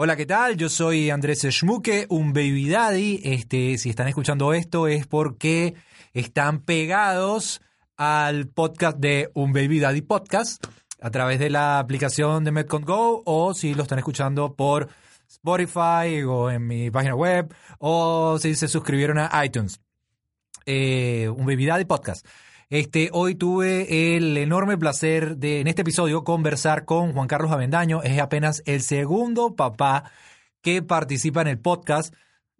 Hola, ¿qué tal? Yo soy Andrés Schmuke, un baby daddy. Este, si están escuchando esto es porque están pegados al podcast de Un Baby Daddy Podcast a través de la aplicación de Metcon Go o si lo están escuchando por Spotify o en mi página web o si se suscribieron a iTunes. Eh, un Baby Daddy Podcast. Este, hoy tuve el enorme placer de, en este episodio, conversar con Juan Carlos Avendaño. Es apenas el segundo papá que participa en el podcast.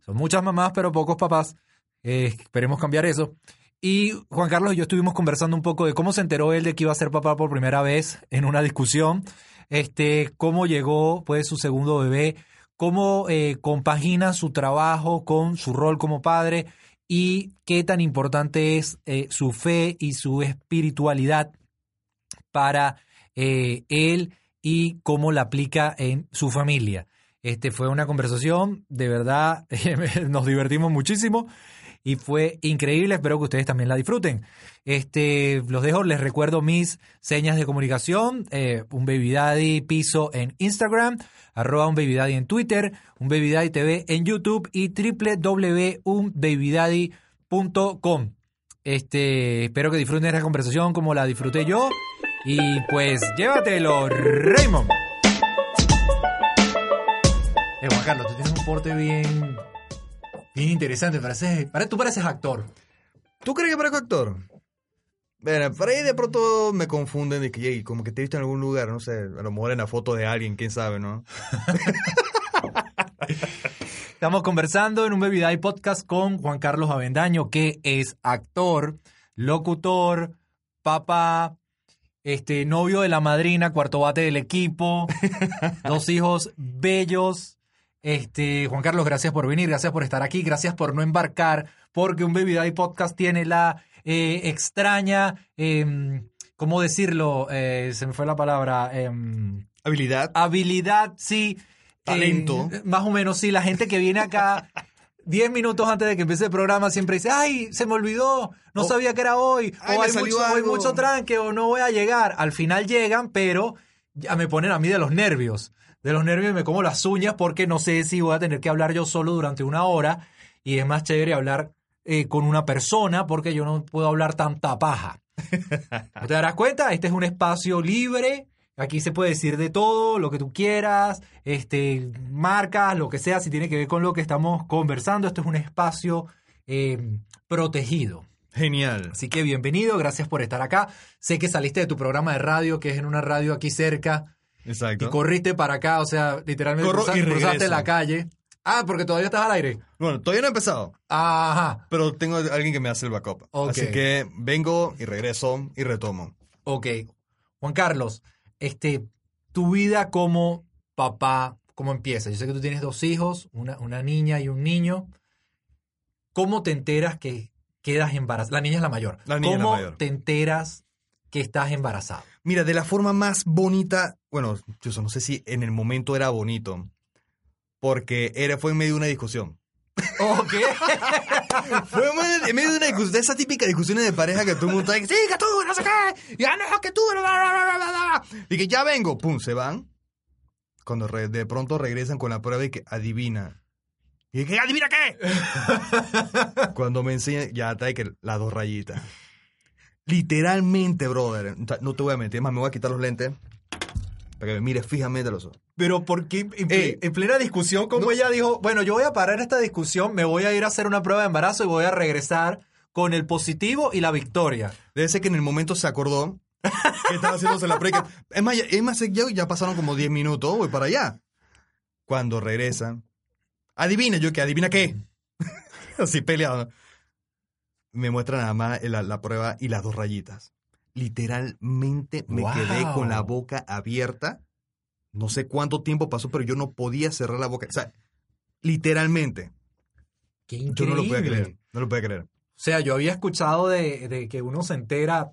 Son muchas mamás, pero pocos papás. Eh, esperemos cambiar eso. Y Juan Carlos y yo estuvimos conversando un poco de cómo se enteró él de que iba a ser papá por primera vez en una discusión, este, cómo llegó pues su segundo bebé, cómo eh, compagina su trabajo con su rol como padre y qué tan importante es eh, su fe y su espiritualidad para eh, él y cómo la aplica en su familia. Este fue una conversación, de verdad, nos divertimos muchísimo y fue increíble. Espero que ustedes también la disfruten. Este, los dejo, les recuerdo mis señas de comunicación, eh, un baby piso en Instagram, arroba un baby en Twitter, un baby TV en YouTube y www.unbabydaddy.com. Este, espero que disfruten esta conversación como la disfruté yo. Y pues llévatelo, Raymond. Eh, Juan Carlos, tú tienes un porte bien, bien interesante. Pareces, pare- tú pareces actor. ¿Tú crees que parezco actor? Bueno, por ahí de pronto me confunden de que "Ey, como que te he visto en algún lugar, no sé, a lo mejor en la foto de alguien, quién sabe, ¿no? Estamos conversando en un Baby Daddy podcast con Juan Carlos Avendaño, que es actor, locutor, papá, este, novio de la madrina, cuarto bate del equipo, dos hijos bellos. Este, Juan Carlos, gracias por venir, gracias por estar aquí, gracias por no embarcar, porque un Baby Daddy podcast tiene la eh, extraña, em, ¿cómo decirlo? Eh, se me fue la palabra. em, Habilidad. habilidad, sí. Talento. eh, más o menos, sí. La gente que viene acá 10 minutos antes de que empiece el programa siempre dice, ay, se me olvidó, no O- sabía que era hoy, Ay, o hay mucho, hay algo". mucho tranque, o no voy a llegar. Al final llegan, pero ya me ponen a mí de los nervios. De los nervios me como las uñas porque no sé si voy a tener que hablar yo solo durante una hora y es más chévere hablar eh, con una persona porque yo no puedo hablar tanta paja. ¿No te darás cuenta? Este es un espacio libre. Aquí se puede decir de todo, lo que tú quieras, este, marcas, lo que sea, si tiene que ver con lo que estamos conversando. Esto es un espacio eh, protegido. Genial. Así que bienvenido, gracias por estar acá. Sé que saliste de tu programa de radio, que es en una radio aquí cerca, y Exacto. corriste para acá, o sea, literalmente Corro y cruzaste la calle. Ah, porque todavía estás al aire. Bueno, todavía no he empezado, Ajá, pero tengo a alguien que me hace el backup. Ok. Así que vengo y regreso y retomo. Ok. Juan Carlos, este, tu vida como papá, ¿cómo empieza? Yo sé que tú tienes dos hijos, una, una niña y un niño. ¿Cómo te enteras que quedas embarazada? La niña es la mayor. La niña es la ¿Cómo mayor. te enteras que estás embarazada? Mira, de la forma más bonita, bueno, yo no sé si en el momento era bonito, porque era, fue en medio de una discusión. Ok. Fue en medio- de una discusión, de esas típicas discusiones de pareja que todo el mundo está sí, que tú, no sé qué, ya no, que tú, bla, bla, bla, bla, bla, bla". y que ya vengo, pum, se van. Cuando re- de pronto regresan con la prueba y que adivina. Y que adivina qué. Cuando me enseñan, ya trae que las dos rayitas. Literalmente, brother. No te voy a mentir, más me voy a quitar los lentes para que me mires fijamente a los ojos. Pero porque en, Ey. en plena discusión, como No. ella dijo, bueno, yo voy a parar esta discusión, me voy a ir a hacer una prueba de embarazo y voy a regresar con el positivo y la victoria. Debe ser que en el momento se acordó que estaba haciéndose la prueba. Es más, ya, es más, ya, ya pasaron como 10 minutos, voy para allá. Cuando regresan, adivina, yo que adivina qué. Así peleado. Me muestra nada más la, la prueba y las dos rayitas. Literalmente me Wow. quedé con la boca abierta. No sé cuánto tiempo pasó, pero yo no podía cerrar la boca. O sea, Literalmente. Qué Yo no lo podía increíble. creer. No lo podía creer. O sea, yo había escuchado de, de que uno se entera,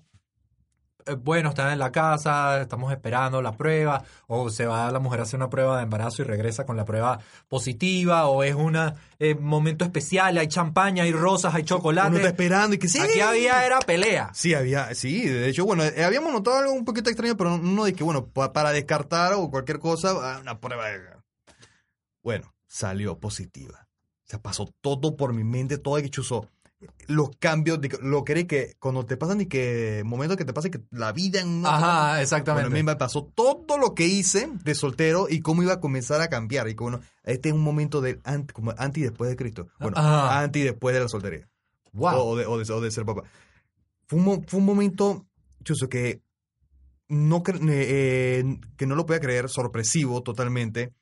bueno, está en la casa, estamos esperando la prueba, o se va la mujer a hacer una prueba de embarazo y regresa con la prueba positiva, o es un momento especial, hay champaña, hay rosas, hay Uno está chocolate. esperando y que sí. Aquí había era pelea. Sí, había, sí, de hecho, bueno, eh, habíamos notado algo un poquito extraño, pero no de que, bueno, pa- para descartar o cualquier cosa, ah, una prueba de... Bueno, salió positiva. O sea, pasó todo por mi mente, todo que chuzo. Los cambios, de, lo que eres que cuando te pasan y que momentos que te pasa que la vida en una- Ajá, Bueno, a exactamente. mí me pasó todo lo que hice de soltero y cómo iba a comenzar a cambiar. Y bueno, este es un momento del antes, como antes y después de Cristo. Bueno, Ajá. antes y después de la soltería. Wow. O, de, o de- o de ser papá. Fue un, fue un momento, chuzo, que no, eh, eh, que no lo podía creer, sorpresivo totalmente,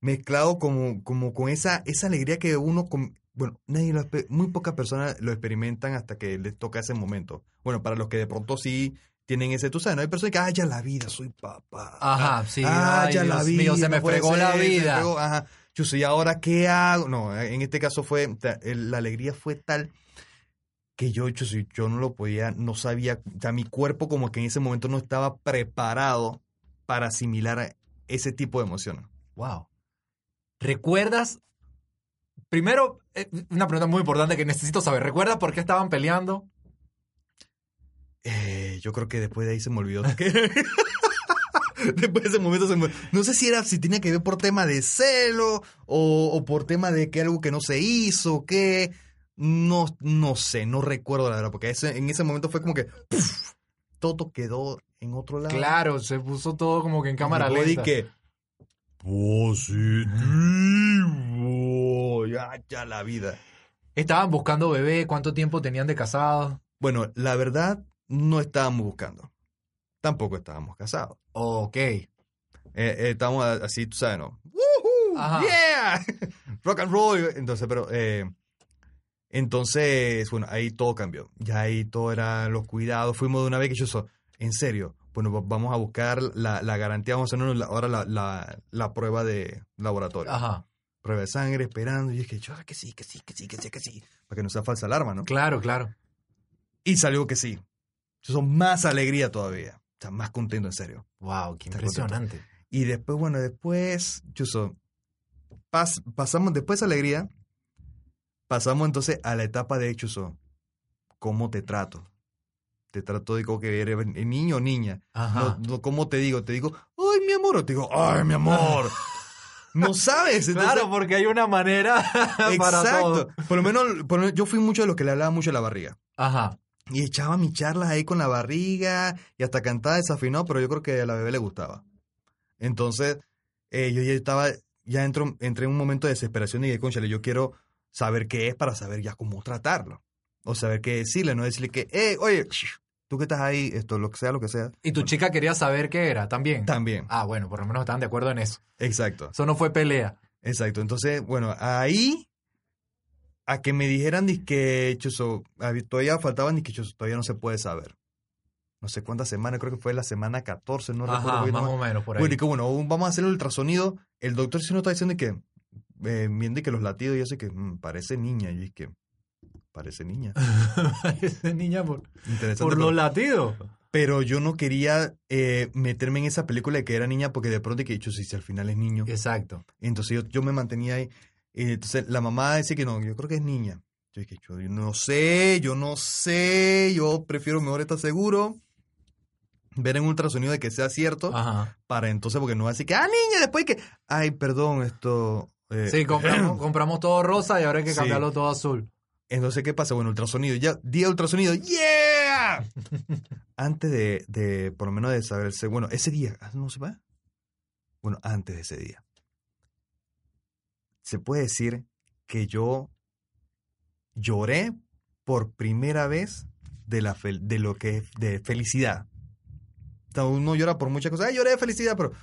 mezclado como, como con esa, esa alegría que uno, con- bueno, nadie lo muy pocas personas lo experimentan hasta que les toca ese momento. Bueno, para los que de pronto sí tienen ese, tú sabes, no hay personas que, ah, ya la vida, soy papá. Ajá, sí, Ah, ay, ya la vida. mío, se me no fregó la vida. fregó, ajá. Chuzo, ¿y ahora qué hago? No, en este caso fue, la alegría fue tal que yo, chuzo, yo no lo podía, no sabía, o sea, mi cuerpo como que en ese momento no estaba preparado para asimilar ese tipo de emociones. Wow. ¿Recuerdas? Primero, eh, una pregunta muy importante que necesito saber. ¿Recuerdas por qué estaban peleando? Eh, yo creo que después de ahí se me olvidó. después de ese momento se me... No sé si era, si tenía que ver por tema de celo o, o por tema de que algo que no se hizo, que... No, no sé, no recuerdo la verdad, porque ese- en ese momento fue como que ¡puf! todo quedó en otro lado. Claro, se puso todo como que en cámara lenta. que positivo, ya, ya la vida. Estaban buscando bebé, ¿cuánto tiempo tenían de casados? Bueno, la verdad no estábamos buscando, tampoco estábamos casados. Ok. Eh, eh, estábamos así, tú sabes, ¿no? ¡Woohoo! Ajá. ¡Yeah! Rock and roll. Entonces, pero, eh, entonces, bueno, ahí todo cambió. Ya ahí todo era los cuidados. Fuimos de una vez que yo, so- en serio, bueno, va- vamos a buscar la, la garantía, vamos a hacernos la- ahora la, la, la prueba de laboratorio. Ajá. Prueba de sangre, esperando. Y dije, yo, que sí, que sí, que sí, que sí, que sí. Para que no sea falsa alarma, ¿no? Claro, claro. Y salió que sí. Son más alegría todavía. O sea, más contento, en serio. Wow, qué Está impresionante. Y después, bueno, después, Chuso, pas- pasamos, después de alegría, pasamos entonces a la etapa de Chuso, ¿cómo te trato? Te trato de como que eres niño o niña. Ajá. No, no, ¿Cómo te digo? Te digo, ay, mi amor, o te digo, ay, mi amor. no sabes. entonces- Claro, porque hay una manera para todo. Exacto. Por lo, menos, por lo menos yo fui mucho de los que le hablaba mucho a la barriga. Ajá. Y echaba mis charlas ahí con la barriga y hasta cantaba desafinado, pero yo creo que a la bebé le gustaba. Entonces, eh, yo ya estaba, ya entro, entré en un momento de desesperación y dije, conchale, yo quiero saber qué es para saber ya cómo tratarlo. O saber qué decirle, no decirle que, eh, oye, tú que estás ahí, esto, lo que sea, lo que sea. ¿Y tu chica quería saber qué era también? También. Ah, bueno, por lo menos estaban de acuerdo en eso. Exacto. Eso no fue pelea. Exacto. Entonces, bueno, ahí a que me dijeran que chuzo, hab- todavía faltaban que chuzo, todavía no se puede saber. No sé cuántas semanas, creo que fue la semana 14, no recuerdo. Ajá, poquito más o menos por ahí. Bueno, y que bueno, vamos a hacer el ultrasonido. El doctor sí nos está diciendo que, eh, viendo que los latidos y eso, que mm, parece niña. Y es que, parece niña. Esa niña por, por pero, los latidos. pero yo no quería eh, meterme en esa película de que era niña porque de pronto que he dicho, si, si al final es niño. Exacto. Entonces yo, yo me mantenía ahí. Y entonces la mamá decía que no, yo creo que es niña. Yo dije, yo no sé, yo no sé, yo prefiero mejor estar seguro. Ver en ultrasonido de que sea cierto. Ajá. Para entonces, porque no va a decir que, ah, niña, después que, ay, perdón, esto... eh, Sí, compramos, compramos todo rosa y ahora hay que Sí. cambiarlo todo azul. Entonces, ¿qué pasa? Bueno, ultrasonido, ya, día ultrasonido, ¡yeah! antes de, de, por lo menos de saberse, bueno, ese día, ah, ¿no se va? Bueno, antes de ese día. Se puede decir que yo lloré por primera vez de, la fel- de lo que es de felicidad. O sea, uno llora por muchas cosas, ¡ay, lloré de felicidad! Pero, o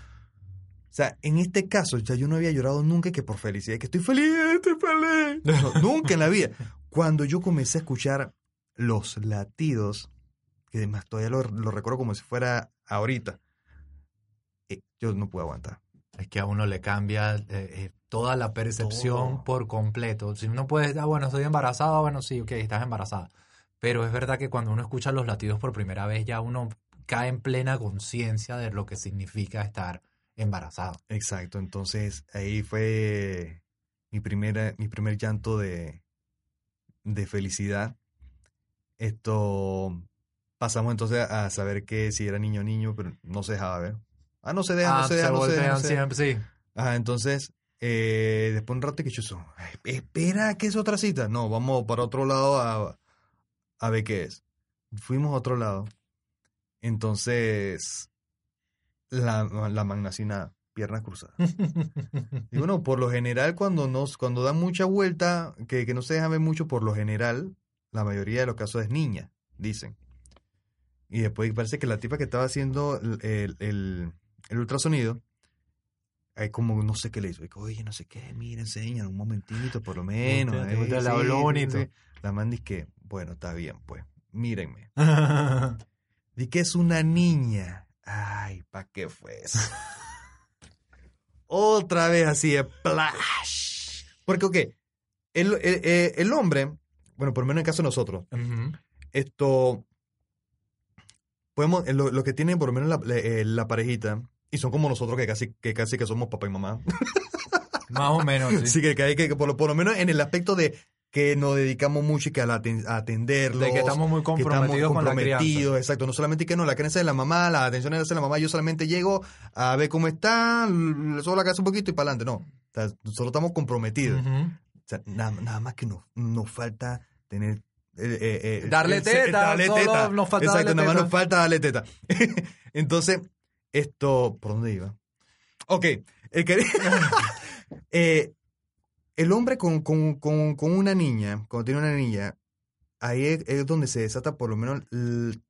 sea, en este caso, ya yo no había llorado nunca que por felicidad, que estoy feliz, estoy feliz. No, nunca en la vida. Cuando yo comencé a escuchar los latidos, que además todavía lo, lo recuerdo como si fuera ahorita, eh, yo no pude aguantar. Es que a uno le cambia, eh, eh, toda la percepción Todo. por completo. Si uno puede, ah, bueno, estoy embarazada, bueno, sí, ok, estás embarazada. Pero es verdad que cuando uno escucha los latidos por primera vez, ya uno cae en plena conciencia de lo que significa estar embarazado. Exacto, entonces ahí fue mi primera, mi primer llanto de, de felicidad. Esto pasamos entonces a saber que si era niño o niño, pero no se dejaba ver. Ah, no se deja, no Ah, se deja, no se deja, voltean no se deja. siempre, sí. Ajá, entonces, eh, después un rato que yo so- "Ay, espera, ¿qué es otra cita? No, vamos para otro lado a, a ver qué es. Fuimos a otro lado. Entonces, la, la magnacina, piernas cruzadas. Y bueno, por lo general, cuando nos, cuando dan mucha vuelta, que, que no se deja ver mucho, por lo general, la mayoría de los casos es niña, dicen. Y después parece que la tipa que estaba haciendo el, el, el- ultrasonido, hay como no sé qué le hizo. Dijo, Oye, no sé qué, mira, enseña un momentito, por lo menos. Te- te eh, sí, sí, bonito. sí". La man dice que, bueno, está bien, pues, mírenme. Di que es una niña. Ay, ¿pa' qué fue eso? Otra vez así de plash. Porque, ok, el, el, el- el hombre, bueno, por lo menos en el caso de nosotros, esto, podemos, eh, lo, lo que tienen por lo menos la, la- eh, la parejita, y son como nosotros que casi que, casi que somos papá y mamá, Más o menos, sí. sí, que, que, que por lo menos en el aspecto de que nos dedicamos mucho y que a, la a atenderlos, De que estamos muy estamos comprometidos con la crianza. comprometidos, exacto. No solamente que no, la crianza de la mamá, la atención es de la mamá, yo solamente llego a ver cómo está, le subo la cabeza un poquito y para adelante. No, o sea, nosotros estamos comprometidos. O sea, nada, nada más que nos, nos falta tener... eh, eh, eh, Darle teta, darle solo teta. nos falta Exacto, darle nada más teta. nos falta darle teta. Entonces, esto... ¿Por dónde iba? Ok, el, que- eh, el hombre con, con, con, con una niña, cuando tiene una niña, ahí es, donde se desata por lo menos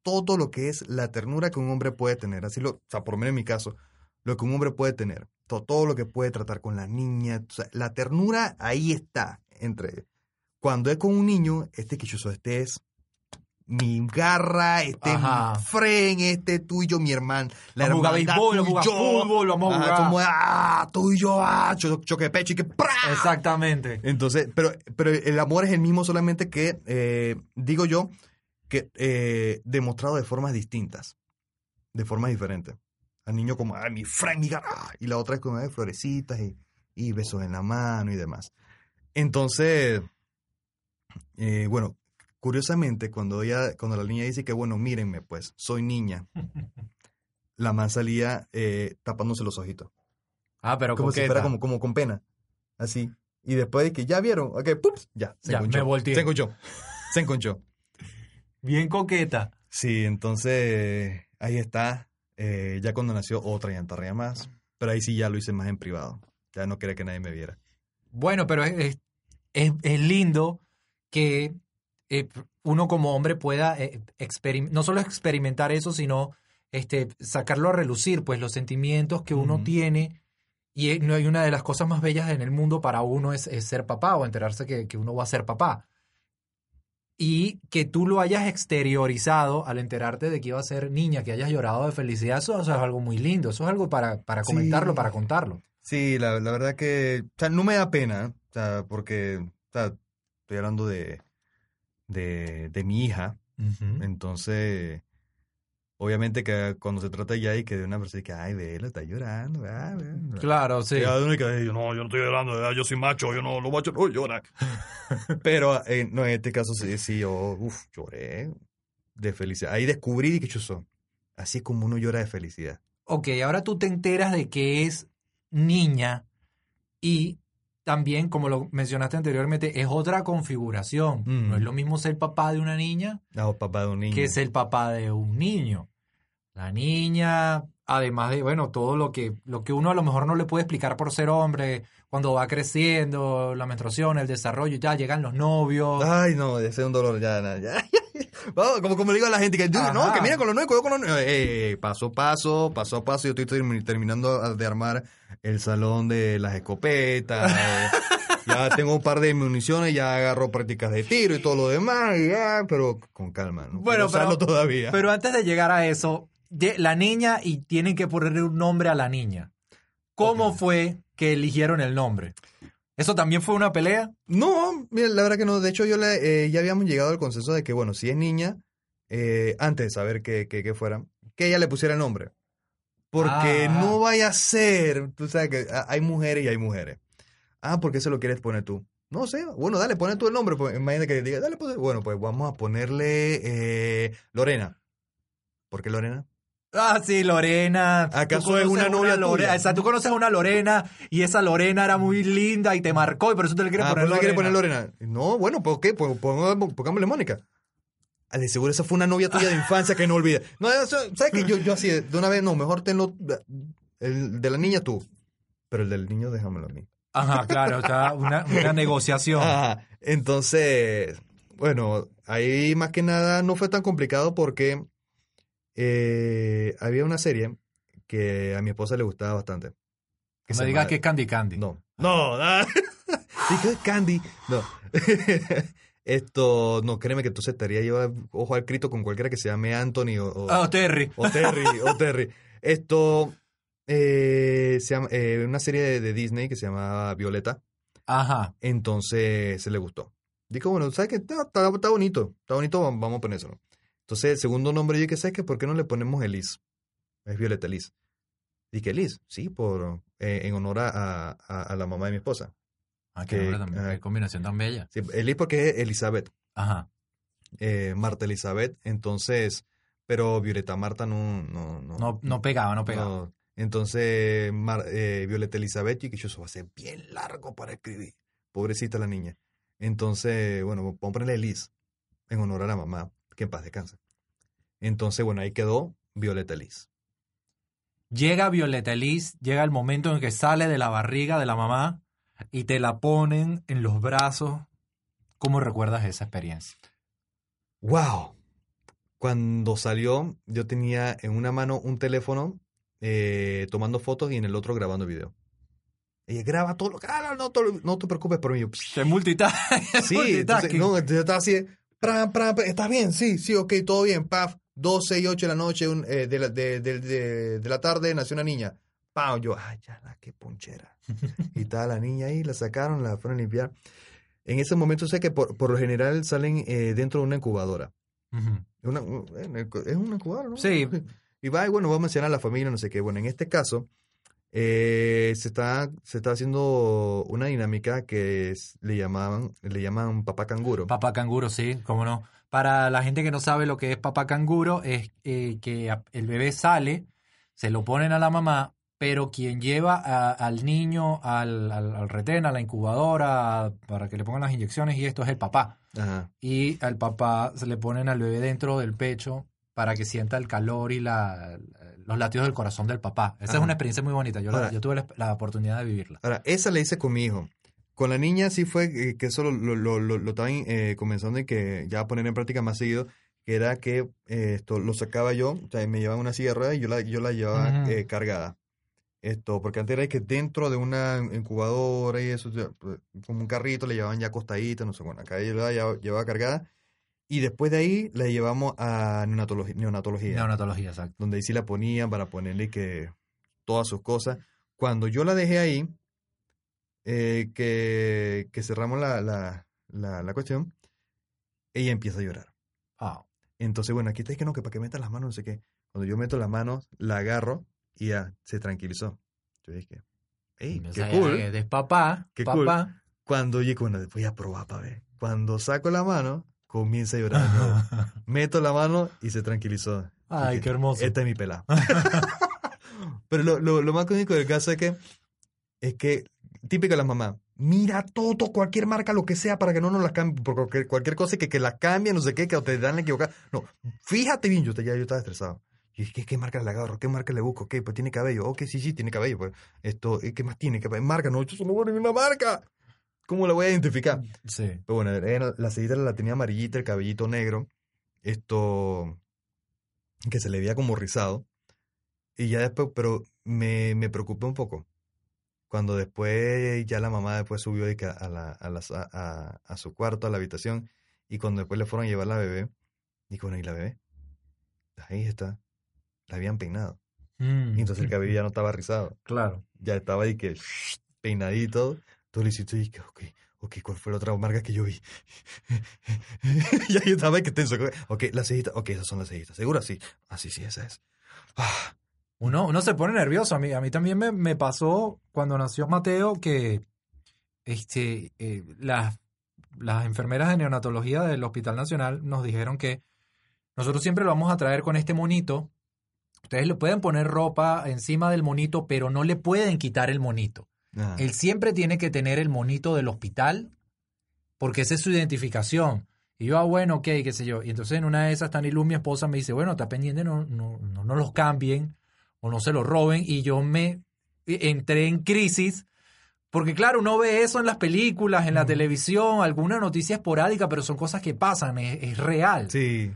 todo lo que es la ternura que un hombre puede tener. Así lo, o sea, por lo menos en mi caso, lo que un hombre puede tener. To- Todo, lo que puede tratar con la niña. la ternura ahí está. Entre cuando es con un niño, este quichoso, este es mi garra, este es Ajá. mi fren, este es tuyo, mi hermano. La Vamos a jugar béisbol, tú jugar yo. fútbol, vamos a jugar. como, ah, tú y yo, ah, cho- choque de pecho y que ¡pra! Exactamente. Entonces, pero, pero el amor es el mismo, solamente que, eh, digo yo, que eh, demostrado de formas distintas, de formas diferentes. Al niño como, ay, mi friend, mi gar-", ah, y la otra es como, ay, florecitas y, y besos en la mano y demás. Entonces, eh, bueno, curiosamente, cuando ella, cuando la niña dice que, bueno, mírenme, pues, soy niña, la man salía eh, tapándose los ojitos Ah, pero como si coqueta. fuera como, como con pena. Así. Y después de que ya vieron, ok, ¡pups! Ya, se Ya, enconchó. me volteé. Se enconchó. Se enconchó. Bien coqueta. Sí, entonces ahí está. Eh, ya cuando nació otra llantarrea más. Pero ahí sí ya lo hice más en privado. Ya no quería que nadie me viera. Bueno, pero es- es lindo que eh, uno como hombre pueda eh, no solo experimentar eso, sino este, sacarlo a relucir, pues los sentimientos que uno tiene. Y eh, no hay una de las cosas más bellas en el mundo para uno es, es ser papá o enterarse que, que uno va a ser papá. Y que tú lo hayas exteriorizado al enterarte de que iba a ser niña, que hayas llorado de felicidad, eso, eso es algo muy lindo, eso es algo para, para Sí. comentarlo, para contarlo. Sí, la, la verdad que, o sea, no me da pena, o sea, porque, o sea, estoy hablando de, de, de mi hija, entonces, obviamente que cuando se trata ya y que de una persona que, ay, vela, está llorando, ah, vela". Claro, sí. Y yo, no, yo no estoy llorando, yo soy macho, yo no, los machos no lloran. Pero eh, no, en este caso sí, sí, yo, uf, lloré de felicidad. Ahí descubrí que yo soy, así es como uno llora de felicidad. Ok, ahora tú te enteras de que es niña y también, como lo mencionaste anteriormente, es otra configuración. Mm. No es lo mismo ser papá de una niña No, papá de un niño. que ser papá de un niño. La niña, además de, bueno, todo lo que, lo que uno a lo mejor no le puede explicar por ser hombre, cuando va creciendo, la menstruación, el desarrollo, ya llegan los novios. Ay, no, ese es un dolor, ya, ya, ya. Como, como le digo a la gente que, Ajá. no, que mira con los nuevos, cuidado con los nuevos. Eh, eh, paso a paso, paso a paso, yo estoy termi- terminando de armar el salón de las escopetas. eh, ya tengo un par de municiones, ya agarro prácticas de tiro y todo lo demás, ya, pero con calma, no Bueno, pero- todavía. Pero antes de llegar a eso, la niña y tienen que ponerle un nombre a la niña. ¿Cómo fue que eligieron el nombre. ¿Eso también fue una pelea? No, mira, la verdad que no. De hecho, yo le, eh, ya habíamos llegado al consenso de que, bueno, si es niña, eh, antes de saber que, que, que fuera, que ella le pusiera el nombre. Porque Ah. no vaya a ser, tú sabes que hay mujeres y hay mujeres. Ah, ¿por qué se lo quieres poner tú? No sé, bueno, dale, pone tú el nombre. Pues, imagínate que diga, dale, pues, bueno, pues vamos a ponerle eh, Lorena. ¿Por qué Lorena? Ah, sí, Lorena. ¿Acaso es una novia Lorena. O sea, tú conoces a una Lorena y esa Lorena era muy linda y te marcó y por eso te le quieres Ah, poner ¿por qué le quiere Lorena. poner Lorena? No, bueno, ¿por qué? Pues pongámosle Mónica. Ah, de seguro esa fue una novia tuya de infancia que no olvida. No, ¿sabes qué? Yo, yo así, de una vez, no, mejor tenlo, el de la niña tú, pero el del niño déjamelo a mí. Ajá, claro, o sea, una, una negociación. Ajá, entonces, bueno, ahí más que nada no fue tan complicado porque eh, había una serie que a mi esposa le gustaba bastante. Que se me digas que es Candy Candy. No. No, nada. Dije, Candy. No. Esto, no, créeme que entonces estaría yo ojo al crito con cualquiera que se llame Anthony o, o, Oh, Terry. o Terry, o Terry. Esto, eh, se llama, eh, una serie de, de Disney que se llama Violeta. Ajá. Entonces se le gustó. Dijo, bueno, ¿sabes qué? Está, está- está bonito, está bonito, vamos a ponérselo. Entonces, el segundo nombre, yo que ¿sabes qué? ¿Por qué no le ponemos Elise? Es Violeta Elise. Dije, Elise, sí, por, eh, en honor a, a- a la mamá de mi esposa. Ah, qué, Que- también, ah. qué combinación tan bella. Sí, porque es Elizabeth, Ajá. eh, Marta Elizabeth, entonces, pero Violeta Marta no, no, no, No, no pegaba, no pegaba. no. Entonces, Mar- eh, Violeta Elizabeth, y que eso va a ser bien largo para escribir. Pobrecita la niña. Entonces, bueno, vamos a ponerle Elise en honor a la mamá, que en paz descanse. Entonces, bueno, ahí quedó Violeta Elise. Llega Violeta Liz, llega el momento en que sale de la barriga de la mamá y te la ponen en los brazos. ¿Cómo recuerdas esa experiencia? ¡Wow! Cuando salió, yo tenía en una mano un teléfono eh, tomando fotos y en el otro grabando video. Ella graba todo lo que... ah, no, no te preocupes por mí. Te multitask. Sí, entonces, no, entonces yo estaba así, ¿estás bien? Sí, sí, ok, todo bien, paf, 12 y 8 de la noche un- eh, de, la, de, de- de- de la tarde nació una niña. Pam, yo, ay, ya la qué ponchera. y estaba la niña ahí, la sacaron, la fueron a limpiar. En ese momento sé que por, por lo general salen eh, dentro de una incubadora. Una- un- es una incubadora, ¿no? Sí. Y va, y bueno, va a mencionar a la familia, no sé qué. Bueno, en este caso, eh, se está, se está haciendo una dinámica que es- le llamaban, le llaman papá canguro. Papá canguro, sí, cómo no. Para la gente que no sabe lo que es papá canguro, es eh, que el bebé sale, se lo ponen a la mamá, pero quien lleva a- al niño al, al, al retén, a la incubadora, para que le pongan las inyecciones y esto es el papá. Ajá. Y al papá se le ponen al bebé dentro del pecho para que sienta el calor y la, los latidos del corazón del papá. Esa es una experiencia muy bonita. Yo, la- yo tuve la, la oportunidad de vivirla. Ahora, esa la hice con mi hijo. Con la niña sí fue eh, que eso lo, lo, lo, lo- estaban eh, comenzando y que ya a poner en práctica más seguido, que era que eh, esto lo sacaba yo, o sea, me llevaban una silla de ruedas y yo la, yo la llevaba eh, cargada. Esto, porque antes era que dentro de una incubadora y eso, pues, como un carrito, le llevaban ya acostadita, no sé, bueno, acá yo la llevaba, cargada. Y después de ahí la llevamos a neonatología, neonatología Neonatología, exacto. donde ahí sí la ponían para ponerle que todas sus cosas. Cuando yo la dejé ahí, eh, que, que cerramos la, la, la, la cuestión, ella empieza a llorar. Ah, Entonces, bueno, aquí está que no, que para que metas las manos, no sé qué. Cuando yo meto las manos, la agarro y ya se tranquilizó. Yo dije, hey, o qué cool. de papá, Qué cool. papá. Cuando oye, bueno, voy a probar para ver. Cuando saco la mano, comienza a llorar. nuevo. Meto la mano y se tranquilizó. Ay, Dije, qué hermoso. Esta es mi pelada. Pero lo, lo, lo más cómico del caso es que, es que, típico de las mamás, mira todo, cualquier marca, lo que sea, para que no nos las cambie, por cualquier, cualquier cosa que, que la cambien, no sé qué, que te dan la equivocada. No, fíjate bien, yo, te- ya yo estaba estresado. Y dije, ¿qué, qué marca le agarro? ¿Qué marca le busco? ¿Qué? Pues tiene cabello. Ok, sí, sí, tiene cabello. Pues esto, ¿y ¿qué más tiene? ¿Qué marca? No, yo solo voy a una marca. ¿Cómo la voy a identificar? Sí. Pero bueno, era- la sellita la tenía amarillita, el cabellito negro. Esto que se le veía como rizado. Y ya después, pero me, me preocupé un poco. Cuando después ya la mamá después subió a, la, a, las- a, a- a su cuarto, a la habitación, y cuando después le fueron a llevar la bebé, dijo, bueno, ¿y la bebé? Ahí está. La habían peinado. Mm. Y entonces el cabello ya no estaba rizado. Claro. Ya estaba ahí que peinadito, todo lisito, y dije, ok, ok, ¿cuál fue la otra marca que yo vi? y ahí estaba que tenso. Ok, las cejitas, ok, esas son las cejitas, ¿seguro? Sí. Ah, sí, sí, esa es. Ah, Uno, uno se pone nervioso. A mí, a mí también me, me pasó cuando nació Mateo que este, eh, las, las enfermeras de neonatología del Hospital Nacional nos dijeron que nosotros siempre lo vamos a traer con este monito. Ustedes le pueden poner ropa encima del monito, pero no le pueden quitar el monito. ah. Él siempre tiene que tener el monito del hospital porque esa es su identificación. Y yo, ah, bueno, ok, qué sé yo. Y entonces en una de esas, Tanilu, mi esposa, me dice, bueno, está pendiente, no, no, no, no los cambien o no se los roben. Y yo me entré en crisis porque, claro, uno ve eso en las películas, en la televisión, alguna noticia esporádica, pero son cosas que pasan, es, es real. Sí.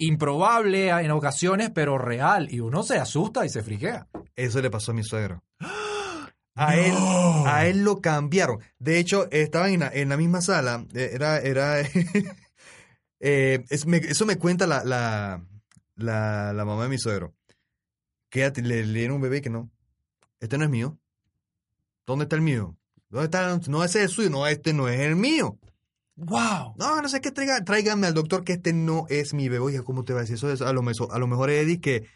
Improbable en ocasiones, pero real. Y uno se asusta y se friquea. Eso le pasó a mi suegro. A él, a él lo cambiaron. De hecho, estaban en la, en la misma sala. eh, Era, era. eh, es- me- eso me cuenta la, la, la, la mamá de mi suegro. Que le, le dieron un bebé que no. Este no es mío. ¿Dónde está el mío? ¿Dónde está? No, ese es suyo. No, este no es el mío. ¡Wow! No, no sé qué traiga, tráigame al doctor que este no es mi bebé. Oiga, ¿cómo te va a decir eso? Eso a lo, meso- a lo mejor es que,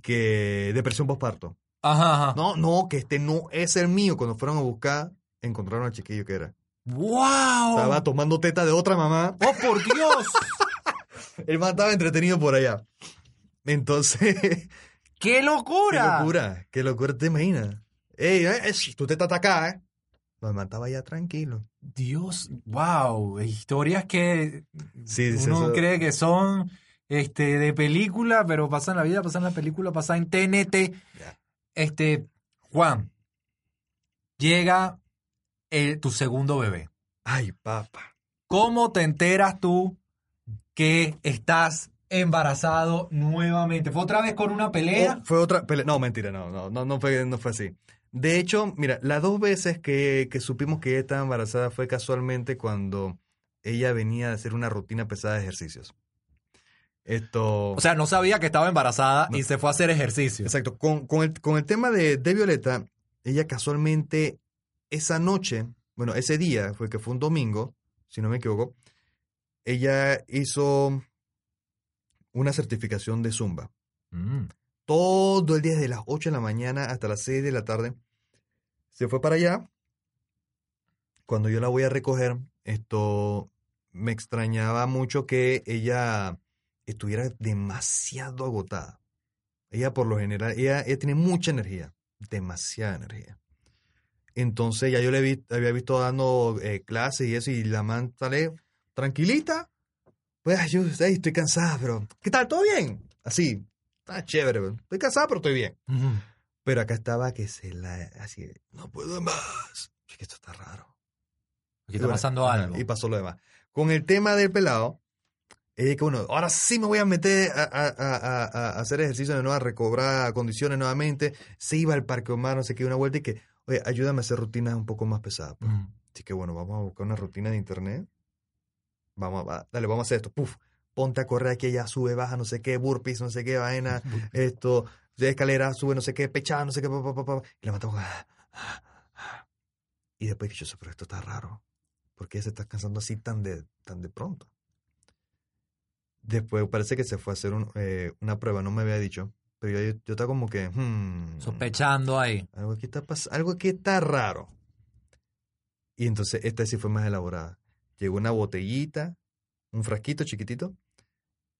que depresión postparto. Ajá, ajá. No, no, que este no es el mío. Cuando fueron a buscar, encontraron al chiquillo que era. ¡Wow! Estaba tomando teta de otra mamá. ¡Oh, por Dios! El man estaba entretenido por allá. Entonces, ¡Qué qué locura! locura, qué locura te imaginas. Ey, eh, eh, tu teta está acá, ¿eh? Man estaba allá tranquilo. Dios, wow, historias que Sí, sí, uno eso- cree que son este de película, pero pasan la vida, pasan la película, pasan en TNT. Ya. Este, Juan, llega el- tu segundo bebé. Ay, papá. ¿Cómo te enteras tú que estás embarazado nuevamente? ¿Fue otra vez con una pelea? Oh, fue otra pelea. No, mentira, no, no, no, no fue, no fue así. De hecho, mira, las dos veces que, que supimos que ella estaba embarazada fue casualmente cuando ella venía de hacer una rutina pesada de ejercicios. Esto. O sea, no sabía que estaba embarazada y se fue a hacer ejercicio. Exacto. Con, con el, con el tema de, de Violeta, ella casualmente esa noche, bueno, ese día, fue que fue un domingo, si no me equivoco, ella hizo una certificación de Zumba. Mm. Todo el día desde las 8 de la mañana hasta las 6 de la tarde. Se fue para allá. Cuando yo la voy a recoger, esto me extrañaba mucho que ella estuviera demasiado agotada. Ella por lo general, ella, ella tiene mucha energía, demasiada energía. Entonces ya yo le había visto dando eh, clases y eso y la man sale tranquilita. Pues yo estoy cansada, pero ¿qué tal? ¿Todo bien? Así, Está chévere, bro. estoy cansado, pero estoy bien. Ujú. Pero acá estaba que se la... Así, no puedo más. Es que esto está raro. Aquí está bueno, pasando algo. Y pasó lo demás. Con el tema del pelado, es que bueno, ahora sí me voy a meter a, a- a- a- a hacer ejercicio de nuevo, a recobrar condiciones nuevamente. Se iba al Parque Omar, no sé qué, una vuelta y que, oye, ayúdame a hacer rutinas un poco más pesadas. pues. Mm. Así que bueno, vamos a buscar una rutina de internet. Vamos a, dale, vamos a hacer esto. Puf, ponte a correr aquí, allá, sube, baja, no sé qué, burpees, no sé qué, vaina, esto, de escalera, sube, no sé qué, pechada, no sé qué, pa, pa, pa, pa, y la matamos. Y después dije, yo, pero esto está raro. ¿Por qué se está cansando así tan de, tan de pronto? Después parece que se fue a hacer un, eh, una prueba, no me había dicho. Pero yo, yo estaba como que, hmm, Sospechando ahí. algo aquí está algo aquí está raro. Y entonces esta sí fue más elaborada. Llegó una botellita, un frasquito chiquitito,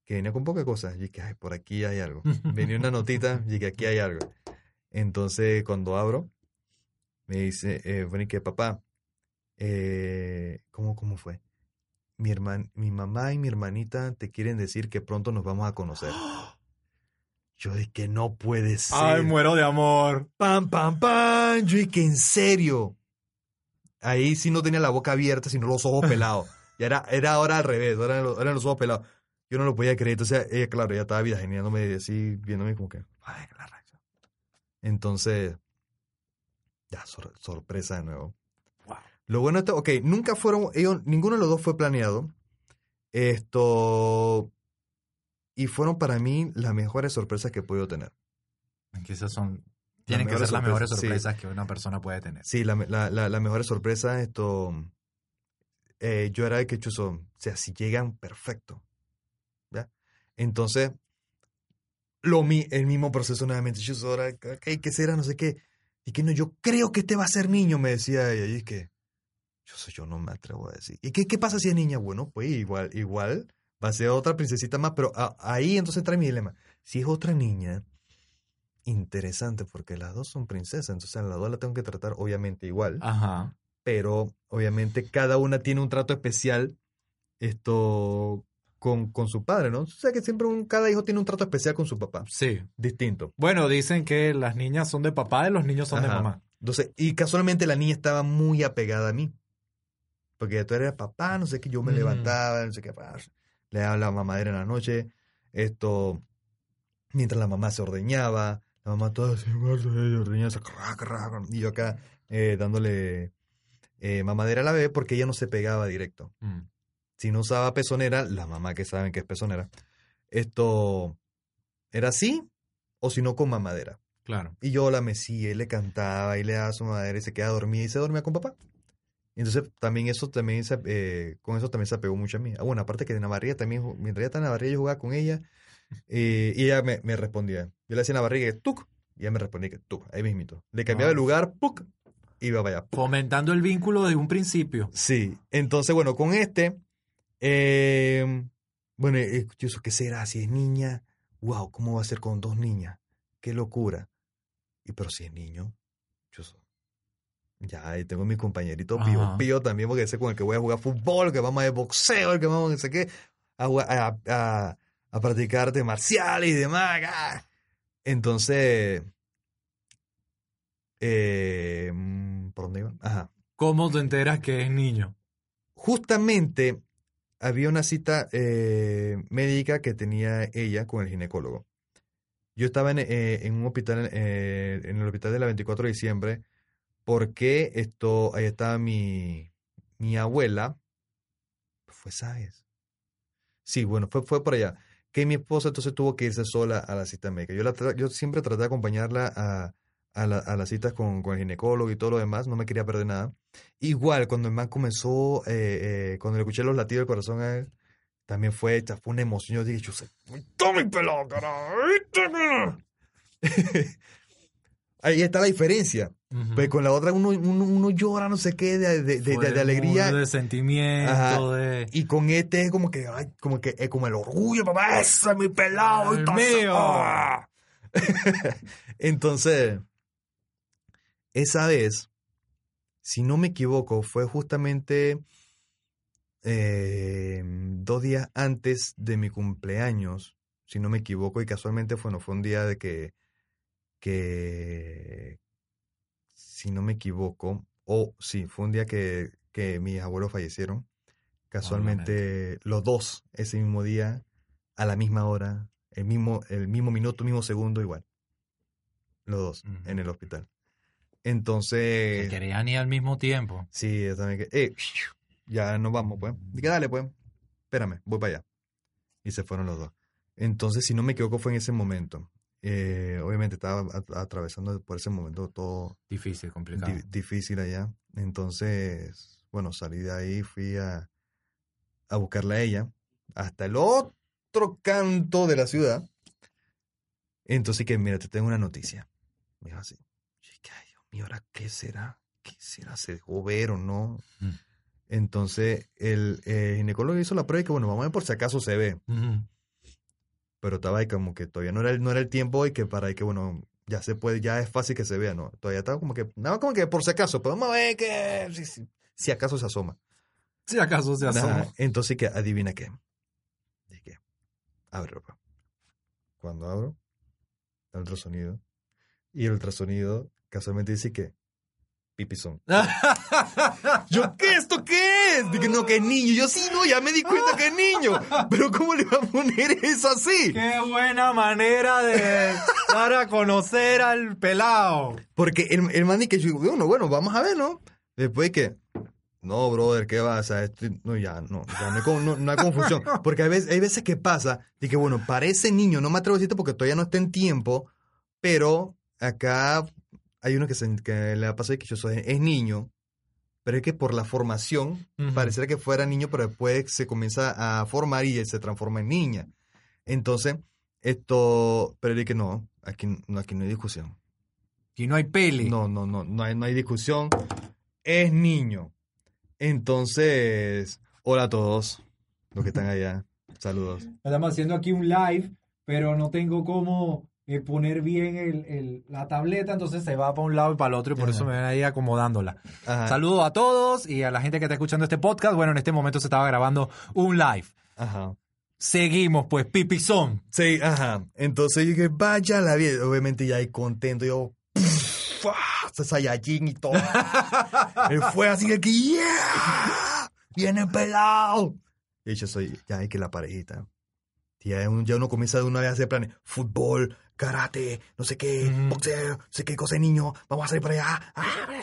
que venía con poca cosa. Y dije, ay, por aquí hay algo. Venía una notita, y que aquí hay algo. Entonces, cuando abro, me dice, eh, bueno, y que papá, eh, ¿cómo, ¿cómo fue? Mi, herman, mi mamá y mi hermanita te quieren decir que pronto nos vamos a conocer. Yo dije, no puede ser. Ay, muero de amor. Pam, pam, pam. Yo dije, ¿en serio? Ahí sí no tenía la boca abierta, sino los ojos pelados. Ya era, era ahora al revés, ahora eran los, eran los ojos pelados. Yo no lo podía creer. Entonces, ella, claro, ella estaba viajeándome así, viéndome como que, ay, la reacción. Entonces, ya, sor- sorpresa de nuevo. Wow. Lo bueno esto, ok, nunca fueron, ellos, ninguno de los dos fue planeado. Esto, y fueron para mí las mejores sorpresas que he podido tener. Que esas son Tienen que mejores ser las mejores sorpresas, sí. sorpresas que una persona puede tener. Sí, la, la, la, la mejor sorpresa, esto. Eh, yo era el que chuzo. O sea, si llegan, perfecto. ¿Ya? Entonces, lo, mi- el mismo proceso nuevamente. Chuzo, ahora, ok, ¿qué será? No sé qué. Y que no, yo creo que este va a ser niño, me decía ella. Y es que, yo, yo no me atrevo a decir. ¿Y qué, qué pasa si es niña? Bueno, pues igual, igual va a ser otra princesita más, pero ahí entonces trae mi dilema. Si es otra niña, interesante, porque las dos son princesas, entonces a las dos la tengo que tratar obviamente igual, Ajá. Pero obviamente cada una tiene un trato especial esto con, con su padre, ¿no? O sea que siempre un- cada hijo tiene un trato especial con su papá, Sí. distinto. Bueno, dicen que las niñas son de papá y los niños son de mamá. Entonces, y casualmente la niña estaba muy apegada a mí. Porque tú eres papá, no sé qué, yo me Mm. levantaba, no sé qué, le daba la mamadera en la noche, esto, mientras la mamá se ordeñaba, la mamá toda crac, crac, y yo acá eh, dándole eh, mamadera a la bebé porque ella no se pegaba directo. Mm. Si no usaba pezonera, la mamá que saben que es pezonera, esto era así, o si no con mamadera. Claro. Y yo la mecía y le cantaba y le daba su madera y se quedaba dormida y se dormía con papá. Entonces también eso también se, eh, con eso también se apegó mucho a mí. Ah, bueno, aparte que en la barriga también, mientras ella estaba en la barriga yo jugaba con ella eh, y ella me, me respondía. Yo le decía en la barriga tuc y ella me respondía que tuc, ahí mismito. Le cambiaba Ah. de lugar, puc, iba para allá. Fomentando el vínculo de un principio. Sí, entonces bueno, con este, eh, bueno, yo sé, ¿qué será? Si es niña, wow, ¿cómo va a ser con dos niñas? Qué locura. Y pero si es niño, yo so- ya ahí tengo mi compañerito pío, Ajá. pío también, porque ese con el que voy a jugar fútbol, que vamos a ir boxeo, el que vamos a no sé qué, a, a, a, a practicar artes marciales y demás. Entonces, eh, ¿por dónde iba? Ajá ¿Cómo te enteras que es niño? justamente había una cita eh, médica que tenía ella con el ginecólogo. Yo estaba en, eh, en un hospital, eh, en el hospital de la 24 de diciembre, porque esto, ahí estaba mi, mi abuela. Fue, ¿sabes? Sí, bueno, fue, fue por allá. Que mi esposa entonces tuvo que irse sola a la cita médica. Yo, la, yo siempre traté de acompañarla a, a, la- a las citas con, con el ginecólogo y todo lo demás, no me quería perder nada. Igual, cuando el man comenzó, eh, eh, cuando le escuché los latidos del corazón a él, también fue, fue una emoción. Yo dije, yo sé, ¡toma mi pelado, carajo! Ahí está la diferencia. Ujú. Pues con la otra uno, uno, uno llora, no sé qué, de, de, de- de- alegría. De sentimiento. Y con este es como que, ay, como que es como el orgullo, papá, ese es mi pelado. El mío. Entonces, esa vez, si no me equivoco, fue justamente eh, dos días antes de mi cumpleaños, si no me equivoco, y casualmente fue, no, fue un día de que, que, si no me equivoco, o sí, fue un día que, que mis abuelos fallecieron. Casualmente, los dos, ese mismo día, a la misma hora, el mismo, el mismo minuto, mismo segundo, igual. Los dos, en el hospital. Se Entonces, querían ir al mismo tiempo. sí, yo también que, eh, ya nos vamos, pues. Dije, dale, pues, espérame, voy para allá. Y se fueron los dos. Entonces, si no me equivoco, fue en ese momento. Eh, obviamente estaba atravesando por ese momento todo Difícil, complicado. di- difícil allá. Entonces, bueno, salí de ahí, fui a, a buscarla a ella hasta el otro canto de la ciudad. Entonces, que mira, te tengo una noticia. Me dijo así. Mío, ¿ahora qué será? ¿Qué será? ¿Se dejó ver o no? Mm. Entonces, el eh, ginecólogo hizo la prueba y que, bueno, vamos a ver por si acaso se ve. Pero estaba ahí como que todavía no era el, no era el tiempo y que para ahí que, bueno, ya se puede, ya es fácil que se vea, ¿no? Todavía estaba como que, nada, como que por si acaso, pero vamos a ver que, si, si- si acaso se asoma. Si acaso se asoma. Entonces, que adivina qué. Dije, ábrelo, pa. Cuando abro, el ultrasonido. Y el ultrasonido casualmente dice que pipizón. Yo, ¿qué? ¿Esto qué es? Dije, no, que es niño. Yo, sí, no, ya me di cuenta que es niño. Pero ¿cómo le va a poner eso así? Qué buena manera de dar a conocer al pelado. Porque el, el man que yo, bueno, bueno, vamos a ver, ¿no? Después que, no, brother, ¿qué vas a esto? No, ya, no, ya no hay, no- no hay confusión. Porque hay veces, hay veces que pasa, de que, bueno, para ese niño, no me atrevo a decirte porque todavía no está en tiempo, pero acá hay uno que, se, que le ha pasado que yo soy, es niño, pero es que por la formación, Ujú. pareciera que fuera niño, pero después se comienza a formar y se transforma en niña. Entonces, esto, pero es que no, aquí no, aquí no hay discusión. Y no hay pele. No, no, no, no hay, no hay discusión. Es niño. Entonces, hola a todos los que están allá. Saludos. Estamos haciendo aquí un live, pero no tengo cómo eh, poner bien el- el- la tableta, entonces se va para un lado y para el otro y por Ajá. eso me ven ahí acomodándola. Saludos a todos y a la gente que está escuchando este podcast. Bueno, en este momento se estaba grabando un live. Ajá. Seguimos, pues, pipizón. Sí, ajá. Entonces yo dije, vaya la vida. Obviamente ya ahí contento. Yo, ¡ah! Saiyajin y todo. Él fue así de que, ¡yeah! Viene pelado. Y yo soy, ya hay que la parejita. Ya, un- ya uno comienza de una vez a hacer planes. Fútbol, karate, no sé qué, boxeo, no sé qué cosa de niño. Vamos a salir para allá. Ah.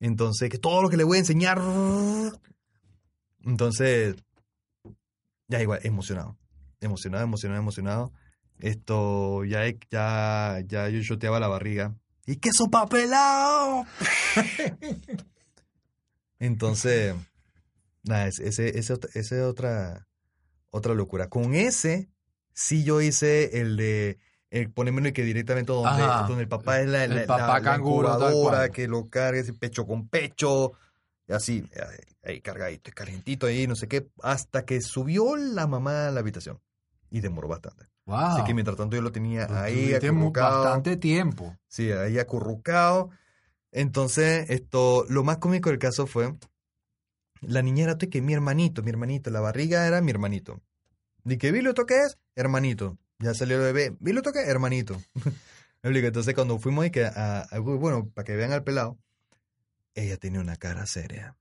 Entonces, que todo lo que le voy a enseñar. Entonces, ya igual, emocionado. Emocionado, emocionado, emocionado. Esto, ya, ya, ya yo choteaba la barriga. ¡Y qué sopa pelado! Entonces, nada, ese, ese, ese, ot- ese es otra, otra locura. Con ese, sí yo hice el de el ponérmelo y que directamente donde, Ajá. donde el papá es la, El la- papá la- la canguro, cual. que lo cargue así pecho con pecho, y así, ahí, cargadito, calientito ahí, no sé qué, hasta que subió la mamá a la habitación. Y demoró bastante. Wow. Así que mientras tanto yo lo tenía ahí acurrucado. bastante tiempo. Sí, ahí acurrucado. Entonces, esto, lo más cómico del caso fue, la niña era que mi hermanito, mi hermanito, la barriga era mi hermanito. ¿De qué vi lo toqué es? Hermanito. Ya salió el bebé, vi lo toqué, hermanito. Me explico. Entonces, cuando fuimos y que a, a- bueno, para que vean al pelado, ella tenía una cara seria.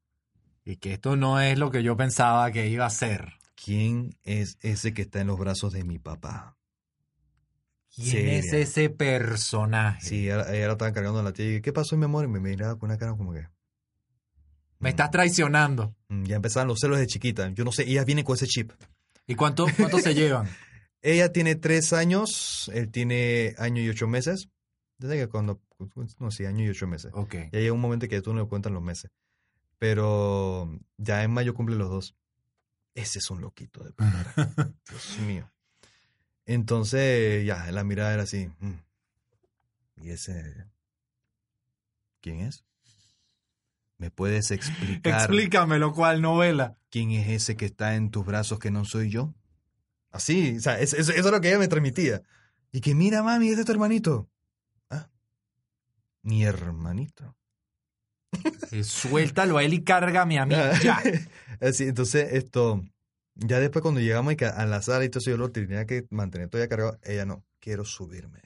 Y que esto no es lo que yo pensaba que iba a ser. ¿Quién es ese que está en los brazos de mi papá? ¿Quién Seria. es ese personaje? Sí, ella, ella la estaba cargando en la tía y ¿qué pasó, mi amor? Y me miraba con una cara como que... Me estás traicionando. Mm, Ya empezaban los celos de chiquita. Yo no sé, ella viene con ese chip. ¿Y cuánto, cuánto se llevan? Ella tiene tres años, él tiene año y ocho meses. Desde que cuando, no, sí, año y ocho meses. Ok. Ya llega un momento que tú no le cuentan los meses. Pero ya en mayo cumple los dos. Ese es un loquito de primera. Dios mío. Entonces, ya, la mirada era así. mm. ¿Y ese? ¿Quién es? ¿Me puedes explicar Explícamelo, ¿cuál novela? quién es ese que está en tus brazos que no soy yo? Así, o sea, es- es- eso es lo que ella me transmitía. Y que mira, mami, ese es tu hermanito. Ah, mi hermanito. Eh, suéltalo a él y cárgame a mí. Ah, Ya. Así, entonces, esto, ya después cuando llegamos y a la sala y todo eso, yo lo tenía que mantener todavía cargado. Ella no, quiero subirme.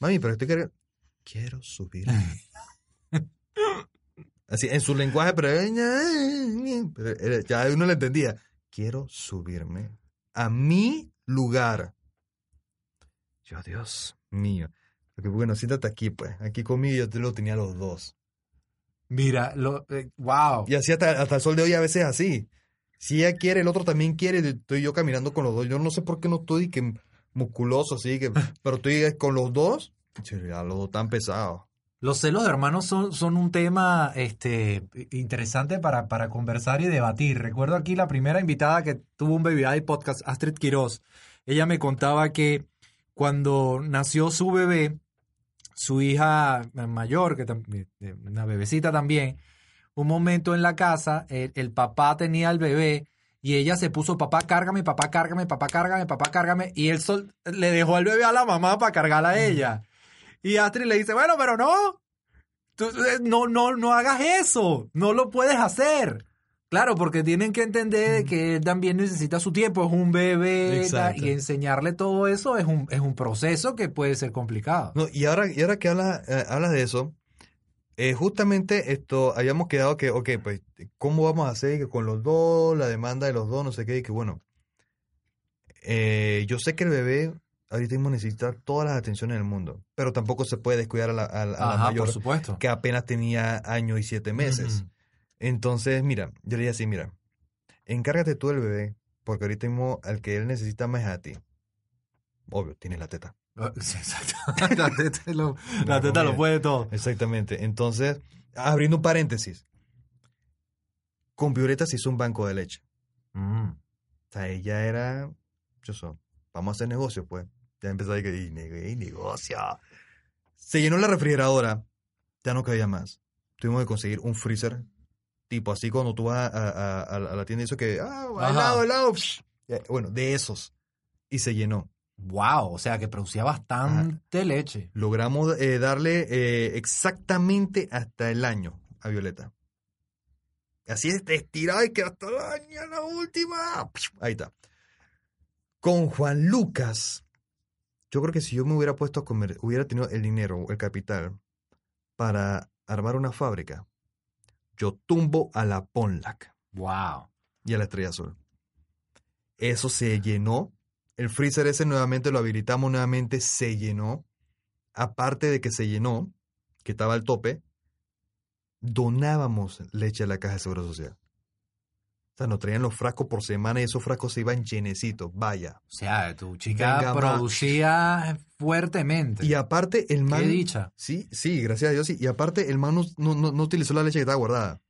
Mami, pero estoy cargado. Quiero subirme. Así, en su lenguaje, pero, pero era- ya uno le entendía. Quiero subirme a mi lugar. Yo, Dios mío. Porque bueno, siéntate aquí, pues. Aquí conmigo yo te lo tenía los dos. Mira, lo, eh, wow. Y así hasta, hasta el sol de hoy a veces así. Si ella quiere, el otro también quiere, estoy yo caminando con los dos. Yo no sé por qué no estoy que musculoso así, que, pero estoy con los dos. Ya los dos tan pesados. Los celos de hermanos son, son un tema este, interesante para, para conversar y debatir. Recuerdo aquí la primera invitada que tuvo un Baby Daddy podcast, Astrid Quiroz. Ella me contaba que cuando nació su bebé, su hija mayor, que eh, una bebecita también, un momento en la casa, el, el papá tenía al bebé y ella se puso, papá, cárgame, papá, cárgame, papá, cárgame, papá, cárgame, y él sol- le dejó al bebé a la mamá para cargarla a ella. Y Astrid le dice, bueno, pero no, tú, eh, no, no, no hagas eso, no lo puedes hacer. Claro, porque tienen que entender de que él también necesita su tiempo, es un bebé, y enseñarle todo eso es un, es un proceso que puede ser complicado. No, y ahora, y ahora que hablas eh, hablas de eso, eh, justamente esto, habíamos quedado que, ok, pues, ¿cómo vamos a hacer que con los dos, la demanda de los dos, no sé qué, y que bueno, eh, yo sé que el bebé ahorita mismo necesita todas las atenciones del mundo, pero tampoco se puede descuidar a la, a Ajá, mayor por supuesto. que apenas tenía año y siete meses. Entonces, mira, yo le dije así, mira, encárgate tú del bebé, porque ahorita mismo al que él necesita más es a ti. Obvio, tienes la teta. Ah, sí, exacto. la teta, lo, la teta lo puede todo. Exactamente. Entonces, abriendo un paréntesis. Con Violeta se hizo un banco de leche. Mm. O sea, ella era. Yo soy. Vamos a hacer negocio, pues. Ya empezó a decir, "Y ne- y negocio. Se llenó la refrigeradora. Ya no cabía más. Tuvimos que conseguir un freezer. Tipo así cuando tú vas a, a- a- a la tienda y eso que. Ah, helado, helado. Bueno, de esos. Y se llenó. Wow, o sea que producía bastante leche. Logramos eh, darle eh, exactamente hasta el año a Violeta. Así es, estirado y que hasta el año, la última. Ahí está. Con Juan Lucas, yo creo que si yo me hubiera puesto a comer, hubiera tenido el dinero, el capital, para armar una fábrica, yo tumbo a la Ponlac Wow. y a la Estrella Azul. Eso se llenó. El freezer ese nuevamente lo habilitamos nuevamente, se llenó. Aparte de que se llenó, que estaba al tope, donábamos leche a la Caja de Seguro Social. Sea, nos traían los frascos por semana y esos frascos se iban llenecitos, vaya. O sea, tu chica Venga, ma. producía fuertemente. Y aparte el man... Qué dicha. Sí, sí, gracias a Dios. sí. Y aparte el man no, no- no- utilizó la leche que estaba guardada.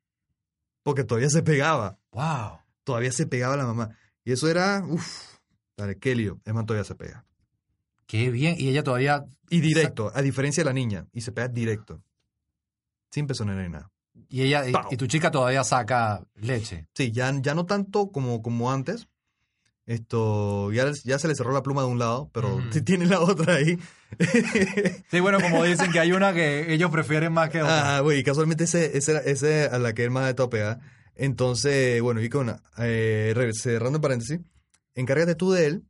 Porque todavía se pegaba. Wow. Todavía se pegaba la mamá. Y eso era... Uf, dale, qué lío. El man todavía se pega. Qué bien. Y ella todavía. Y directo, a diferencia de la niña. Y se pega directo. Sin pezonera ni nada. Y ella y, tu chica todavía saca leche. Sí, ya, ya no tanto como, como antes. Esto, ya, ya se le cerró la pluma de un lado, pero Mm. sí tiene la otra ahí. Sí, bueno, como dicen que hay una que ellos prefieren más que otra. ah, güey, y casualmente ese, ese, ese a la que él más de tope, ¿ah? Entonces, bueno, y con, eh, cerrando el paréntesis, encárgate tú de él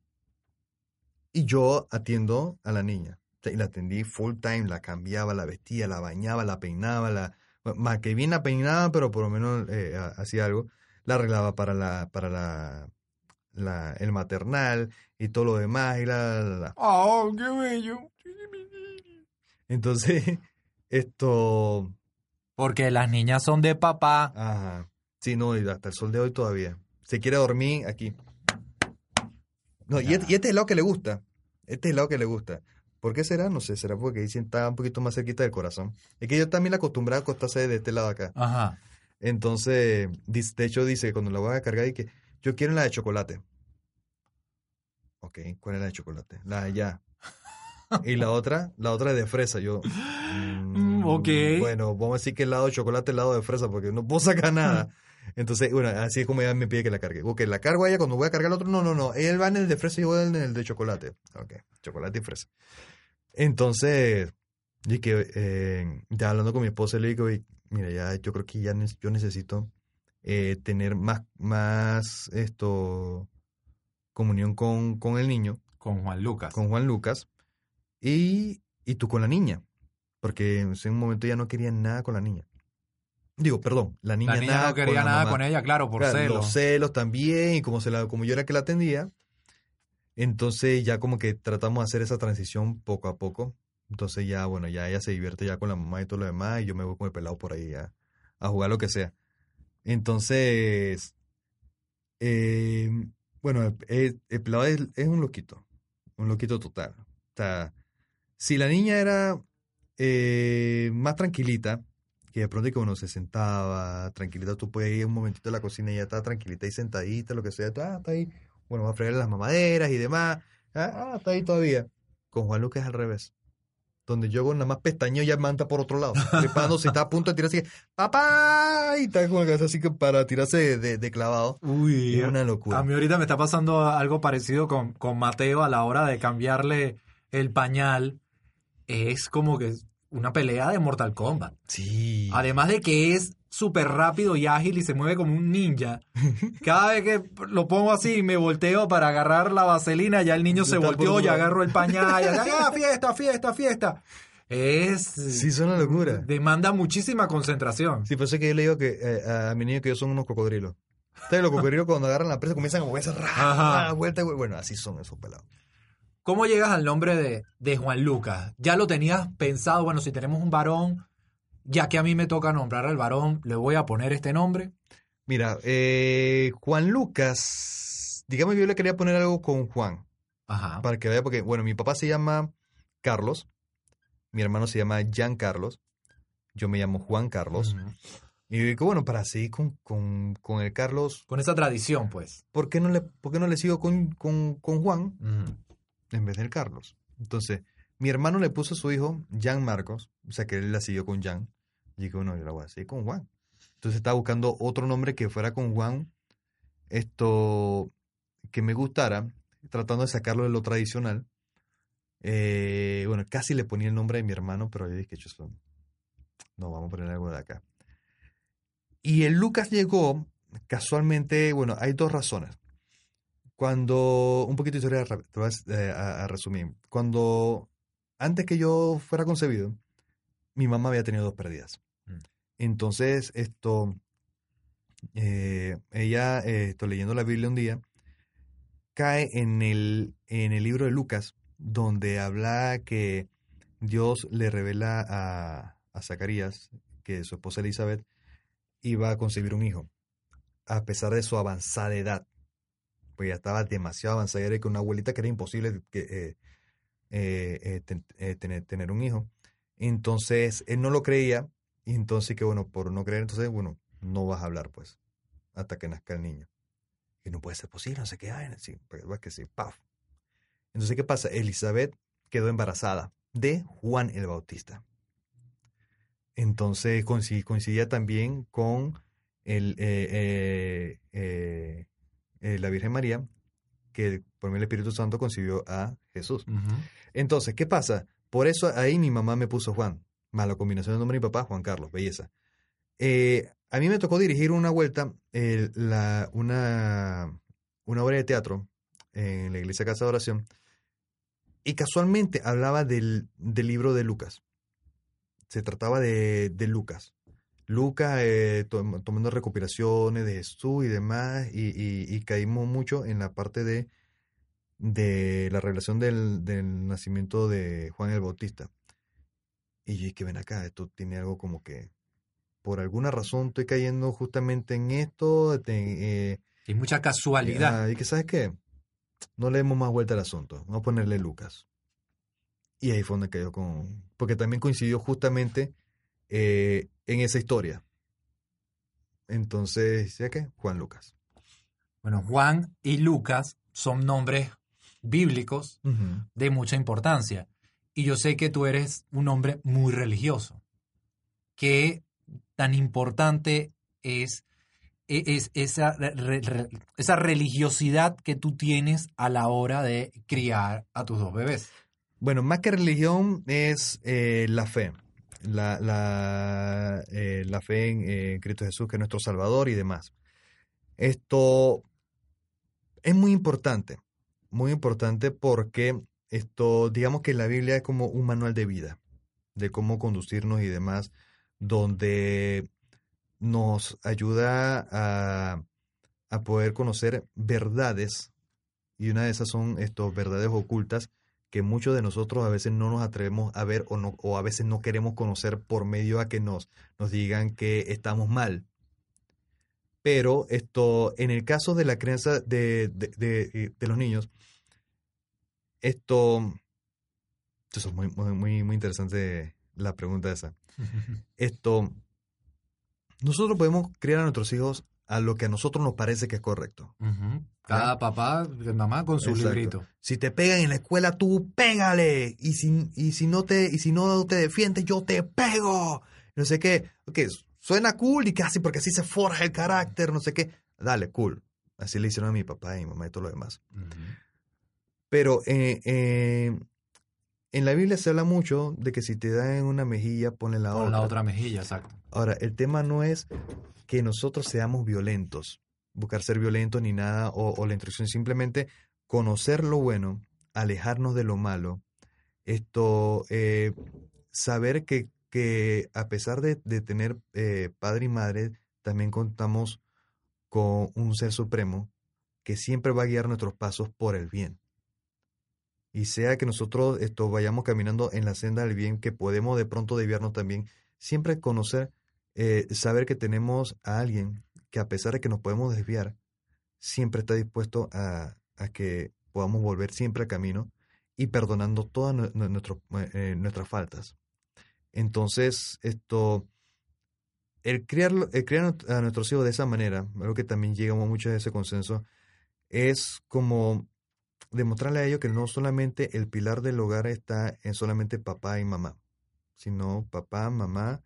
y yo atiendo a la niña. Y la atendí full time, la cambiaba, la vestía, la bañaba, la peinaba, la, más que bien la peinaba, pero por lo menos eh, ha- hacía algo. La arreglaba para la, para la, la, el maternal y todo lo demás y la, la, la, la. Oh, qué bello. Entonces, esto, Porque las niñas son de papá. Ajá. Sí, no, y hasta el sol de hoy todavía. Se quiere dormir aquí. No, y, este- y este es el lado que le gusta. Este es el lado que le gusta. ¿Por qué será? No sé, será porque dicen está un poquito más cerquita del corazón. Es que yo también la acostumbré a acostarse de este lado acá. Ajá. Entonces, de hecho dice, cuando la voy a cargar, que yo quiero la de chocolate. Ok, ¿cuál es la de chocolate? La de allá. Y la otra, la otra es de fresa. Yo, mm, ok. Bueno, vamos a decir que el lado de chocolate, el lado de fresa, porque no puedo sacar nada. Entonces, bueno, así es como ella me pide que la cargue. Ok, la cargo a ella cuando voy a cargar el otro. No, no, no. Él va en el de fresa y yo voy en el de chocolate. Ok, chocolate y fresa. Entonces, y que eh, ya hablando con mi esposa, le digo, "Oye, mira, ya yo creo que ya ne- yo necesito eh, tener más, más esto, comunión con, con el niño, Con Juan Lucas. con Juan Lucas, y, y tú con la niña, porque en un momento ya no quería nada con la niña. Digo, perdón, la niña, la niña nada no quería nada mamá. con ella, claro, por Claro, celos. Los celos también, y como, se la, como yo era que la atendía, entonces ya como que tratamos de hacer esa transición poco a poco. Entonces ya, bueno, ya ella se divierte ya con la mamá y todo lo demás, y yo me voy con el pelado por ahí a, jugar lo que sea. Entonces, eh, bueno, el, el pelado es, un loquito, un loquito total. O sea, si la niña era eh, más tranquilita, que de pronto que uno se sentaba tranquilita, tú puedes ir un momentito a la cocina y ya está tranquilita y sentadita, lo que sea, ah, está ahí, bueno, va a fregarle las mamaderas y demás, ah, ah, está ahí todavía. Con Juan Lucas al revés. Donde yo con nada más pestañeo ya manta por otro lado. Preparando, si está a punto de tirarse, papá, y está con la cabeza así que para tirarse de, de- de clavado. Uy, Es una locura. a mí ahorita me está pasando algo parecido con, con Mateo a la hora de cambiarle el pañal. Es como que una pelea de Mortal Kombat. Sí. Además de que es súper rápido y ágil y se mueve como un ninja. Cada vez que lo pongo así me volteo para agarrar la vaselina, ya el niño se volteó, ya agarro el pañal, ya, ya, fiesta, fiesta, fiesta. Es... Sí, es una locura. Demanda muchísima concentración. Sí, por eso es que yo le digo que eh, a mi niño que ellos son unos cocodrilos. Ustedes los cocodrilos cuando agarran la presa comienzan a moverse, ra, Ajá. ra, vuelta, vuelta. Bueno, así son esos pelados. ¿Cómo llegas al nombre de, de Juan Lucas? ¿Ya lo tenías pensado? Bueno, si tenemos un varón, ya que a mí me toca nombrar al varón, le voy a poner este nombre. Mira, eh, Juan Lucas, digamos yo le quería poner algo con Juan, Ajá. para que vea, porque, bueno, mi papá se llama Carlos, mi hermano se llama Jean Carlos, yo me llamo Juan Carlos. Y digo, bueno, para seguir con, con, con el Carlos, Con esa tradición, pues. ¿por qué no le, por qué no le sigo con, con, con Juan en vez del Carlos? Entonces, mi hermano le puso a su hijo Jean Marcos, o sea que él la siguió con Jean. Dije, bueno, yo la voy a seguir con Juan. Entonces estaba buscando otro nombre que fuera con Juan, esto que me gustara, tratando de sacarlo de lo tradicional. Eh, bueno, casi le ponía el nombre de mi hermano, pero yo dije, "Chuzo, no, vamos a poner algo de acá. Y el Lucas llegó casualmente, bueno, hay dos razones. Cuando, un poquito de historia eh, a resumir. Cuando, antes que yo fuera concebido, mi mamá había tenido dos pérdidas. Entonces, esto, eh, ella, eh, leyendo la Biblia un día, cae en el, en el libro de Lucas, donde habla que Dios le revela a, a Zacarías que su esposa Elizabeth iba a concebir un hijo, a pesar de su avanzada edad. Pues ya estaba demasiado avanzada, era que una abuelita que era imposible que, eh, eh, tener, tener un hijo. Entonces, él no lo creía, y entonces que bueno, por no creer, entonces, bueno, no vas a hablar, pues, hasta que nazca el niño. Y no puede ser posible, no sé qué, ay, sí, pues, es que sí, paf. Entonces, ¿qué pasa? Elizabeth quedó embarazada de Juan el Bautista. Entonces coinci- coincidía también con el, eh, eh, eh, la Virgen María, que por medio del Espíritu Santo concibió a Jesús. Entonces, ¿qué pasa? Por eso ahí mi mamá me puso Juan, más la combinación de nombre de mi papá, Juan Carlos, belleza. Eh, a mí me tocó dirigir una vuelta, eh, la, una, una obra de teatro en la iglesia Casa de Oración, y casualmente hablaba del, del libro de Lucas. Se trataba de, de Lucas. Lucas eh, tom- tomando recopilaciones de Jesús y demás, y, y- y caímos mucho en la parte de, de la revelación del, del nacimiento de Juan el Bautista. Y yo dije, ven acá, esto tiene algo como que, por alguna razón estoy cayendo justamente en esto, te- eh, Y mucha casualidad. Ah, y que sabes qué, no le demos más vuelta al asunto, vamos a ponerle Lucas. Y ahí fue donde cayó con, porque también coincidió justamente eh, en esa historia. Entonces, ¿ya qué? Juan Lucas. Bueno, Juan y Lucas son nombres bíblicos de mucha importancia. Y yo sé que tú eres un hombre muy religioso. ¿Qué tan importante es, e- es esa, esa religiosidad que tú tienes a la hora de criar a tus dos bebés? Bueno, más que religión es eh, la fe. La, la, eh, la fe en eh, Cristo Jesús, que es nuestro Salvador y demás. Esto es muy importante, muy importante porque esto, digamos que la Biblia es como un manual de vida, de cómo conducirnos y demás, donde nos ayuda a, poder conocer verdades, y una de esas son estos verdades ocultas que muchos de nosotros a veces no nos atrevemos a ver o, no, o a veces no queremos conocer por medio a que nos, nos digan que estamos mal. Pero esto, en el caso de la crianza de, de, de- de los niños, esto, eso es muy, muy, muy, interesante la pregunta esa. Esto, nosotros podemos criar a nuestros hijos a lo que a nosotros nos parece que es correcto. Ujú. Cada papá, mamá con su Exacto. librito. Si te pegan en la escuela, tú pégale. Y si, y si no te, y si no te defiendes, yo te pego. No sé qué. Ok, suena cool y casi porque así se forja el carácter, no sé qué. Dale, cool. Así le hicieron a mi papá y mi mamá y todo lo demás. Pero eh, eh, en la Biblia se habla mucho de que si te dan en una mejilla, ponle la Con otra. la otra mejilla, exacto. Ahora, el tema no es que nosotros seamos violentos, buscar ser violentos ni nada, o, o la instrucción, simplemente conocer lo bueno, alejarnos de lo malo, esto, eh, saber que, que a pesar de, de tener eh, padre y madre, también contamos con un ser supremo que siempre va a guiar nuestros pasos por el bien. Y sea que nosotros esto, vayamos caminando en la senda del bien, que podemos de pronto desviarnos también, siempre conocer eh, saber que tenemos a alguien que a pesar de que nos podemos desviar, siempre está dispuesto a, a que podamos volver siempre al camino y perdonando todas nuestro- eh, nuestras faltas. Entonces, esto, el criar, el criar a nuestros hijos de esa manera, algo que también llegamos mucho a ese consenso, es como demostrarle a ellos que no solamente el pilar del hogar está en solamente papá y mamá, sino papá, mamá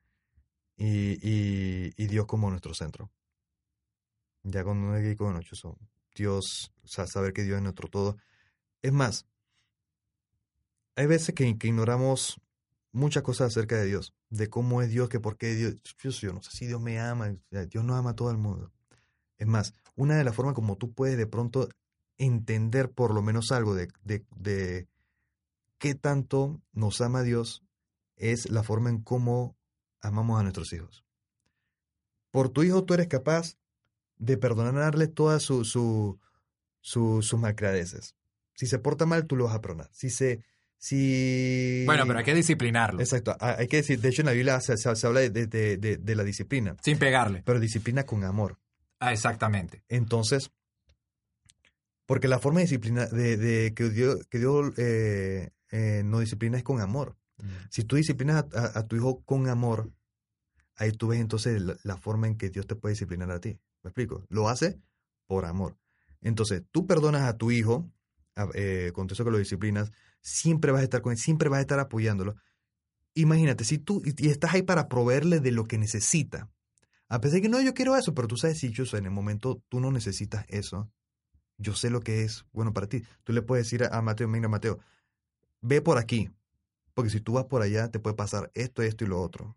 y, y- y Dios como nuestro centro. Ya cuando uno es con ocho son Dios, o sea, saber que Dios es nuestro todo. Es más, hay veces que, ignoramos muchas cosas acerca de Dios, de cómo es Dios, que por qué Dios, yo, yo no sé si Dios me ama, Dios no ama a todo el mundo. Es más, una de las formas como tú puedes de pronto entender por lo menos algo de, de, de qué tanto nos ama Dios es la forma en cómo amamos a nuestros hijos. Por tu hijo tú eres capaz de perdonarle todas su, su, su- sus malcradeces. Si se porta mal, tú lo vas a perdonar. Si se... Si... Bueno, pero hay que disciplinarlo. Exacto, ha- hay que decir, de hecho en la Biblia se, se- se habla de, de- de- de la disciplina, Sin pegarle. pero disciplina con amor. Ah, exactamente. Entonces, porque la forma de disciplina, de, de que Dios, que Dios eh, eh, nos disciplina es con amor. Si tú disciplinas a, a- a tu hijo con amor, ahí tú ves entonces la, la forma en que Dios te puede disciplinar a ti. ¿Me explico? Lo hace por amor. Entonces, tú perdonas a tu hijo, eh, con eso que lo disciplinas, siempre vas a estar con él, siempre vas a estar apoyándolo. Imagínate, si tú y, y estás ahí para proveerle de lo que necesita, a pesar de que no, yo quiero eso, pero tú sabes si yo en el momento tú no necesitas eso, yo sé lo que es bueno para ti. Tú le puedes decir a Mateo, mira Mateo, ve por aquí, porque si tú vas por allá te puede pasar esto, esto y lo otro.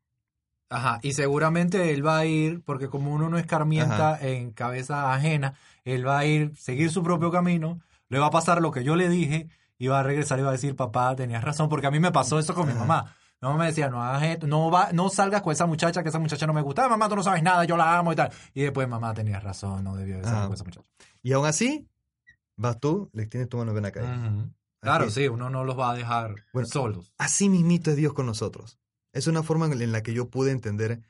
Ajá, y seguramente él va a ir, porque como uno no escarmienta en cabeza ajena, él va a ir, seguir su propio camino, le va a pasar lo que yo le dije, y va a regresar y va a decir, papá, tenías razón, porque a mí me pasó eso con mi Ajá. mamá. Mi mamá me decía, no hagas esto, no, va, no salgas con esa muchacha, que esa muchacha no me gusta, mamá, tú no sabes nada, yo la amo y tal. Y después, mamá, tenías razón, no debía de salir Ajá. con esa muchacha. Y aún así, vas tú, le tienes tu mano ven acá. Ujú. Claro, sí, uno no los va a dejar Bueno, solos. Así mismito es Dios con nosotros. Es una forma en la que yo pude entender,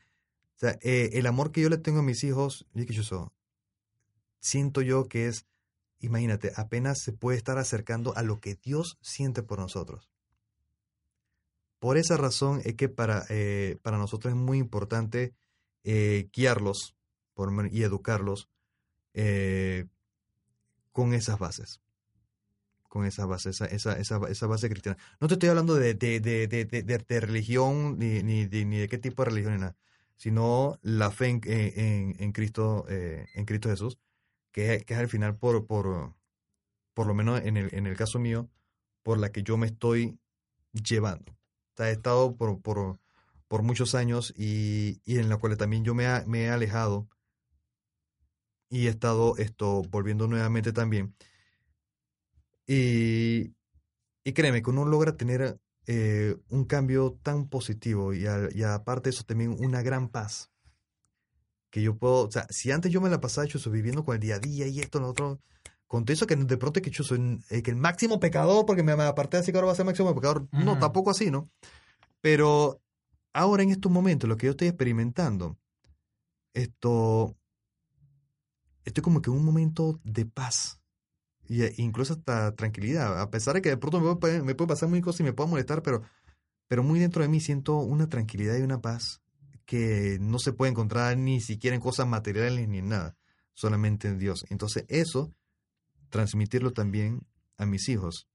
o sea, eh, el amor que yo le tengo a mis hijos, siento yo que es, imagínate, apenas se puede estar acercando a lo que Dios siente por nosotros. Por esa razón es que para, eh, para nosotros es muy importante eh, guiarlos por, y educarlos eh, con esas bases. Con esas bases, esa, esa, esa, base cristiana. No te estoy hablando de, de, de, de, religión ni, ni, de, ni de qué tipo de religión ni nada, sino la fe en, en, Cristo, eh, en Cristo Jesús, que, es- que es al final, por, por, por lo menos en el, en el caso mío, por la que yo me estoy llevando. O sea, he estado por, por, por muchos años y, y en la cual también yo me, me he alejado y he estado esto, volviendo nuevamente también. Y, y créeme que uno logra tener eh, un cambio tan positivo y, a- y aparte de eso también una gran paz. Que yo puedo, o sea, si antes yo me la pasaba hecho viviendo con el día a día y esto, lo otro, con todo eso que de pronto que yo soy eh, que el máximo pecador porque me, me aparté así que ahora va a ser máximo pecador. No, Ujú. tampoco así, ¿no? Pero ahora en estos momentos, lo que yo estoy experimentando, esto, estoy como que en un momento de paz. Y, e incluso hasta tranquilidad, a pesar de que de pronto me puede, me puede pasar muy cosas y me puedo molestar, pero, pero muy dentro de mí siento una tranquilidad y una paz que no se puede encontrar ni siquiera en cosas materiales ni en nada, solamente en Dios. Entonces eso, transmitirlo también a mis hijos,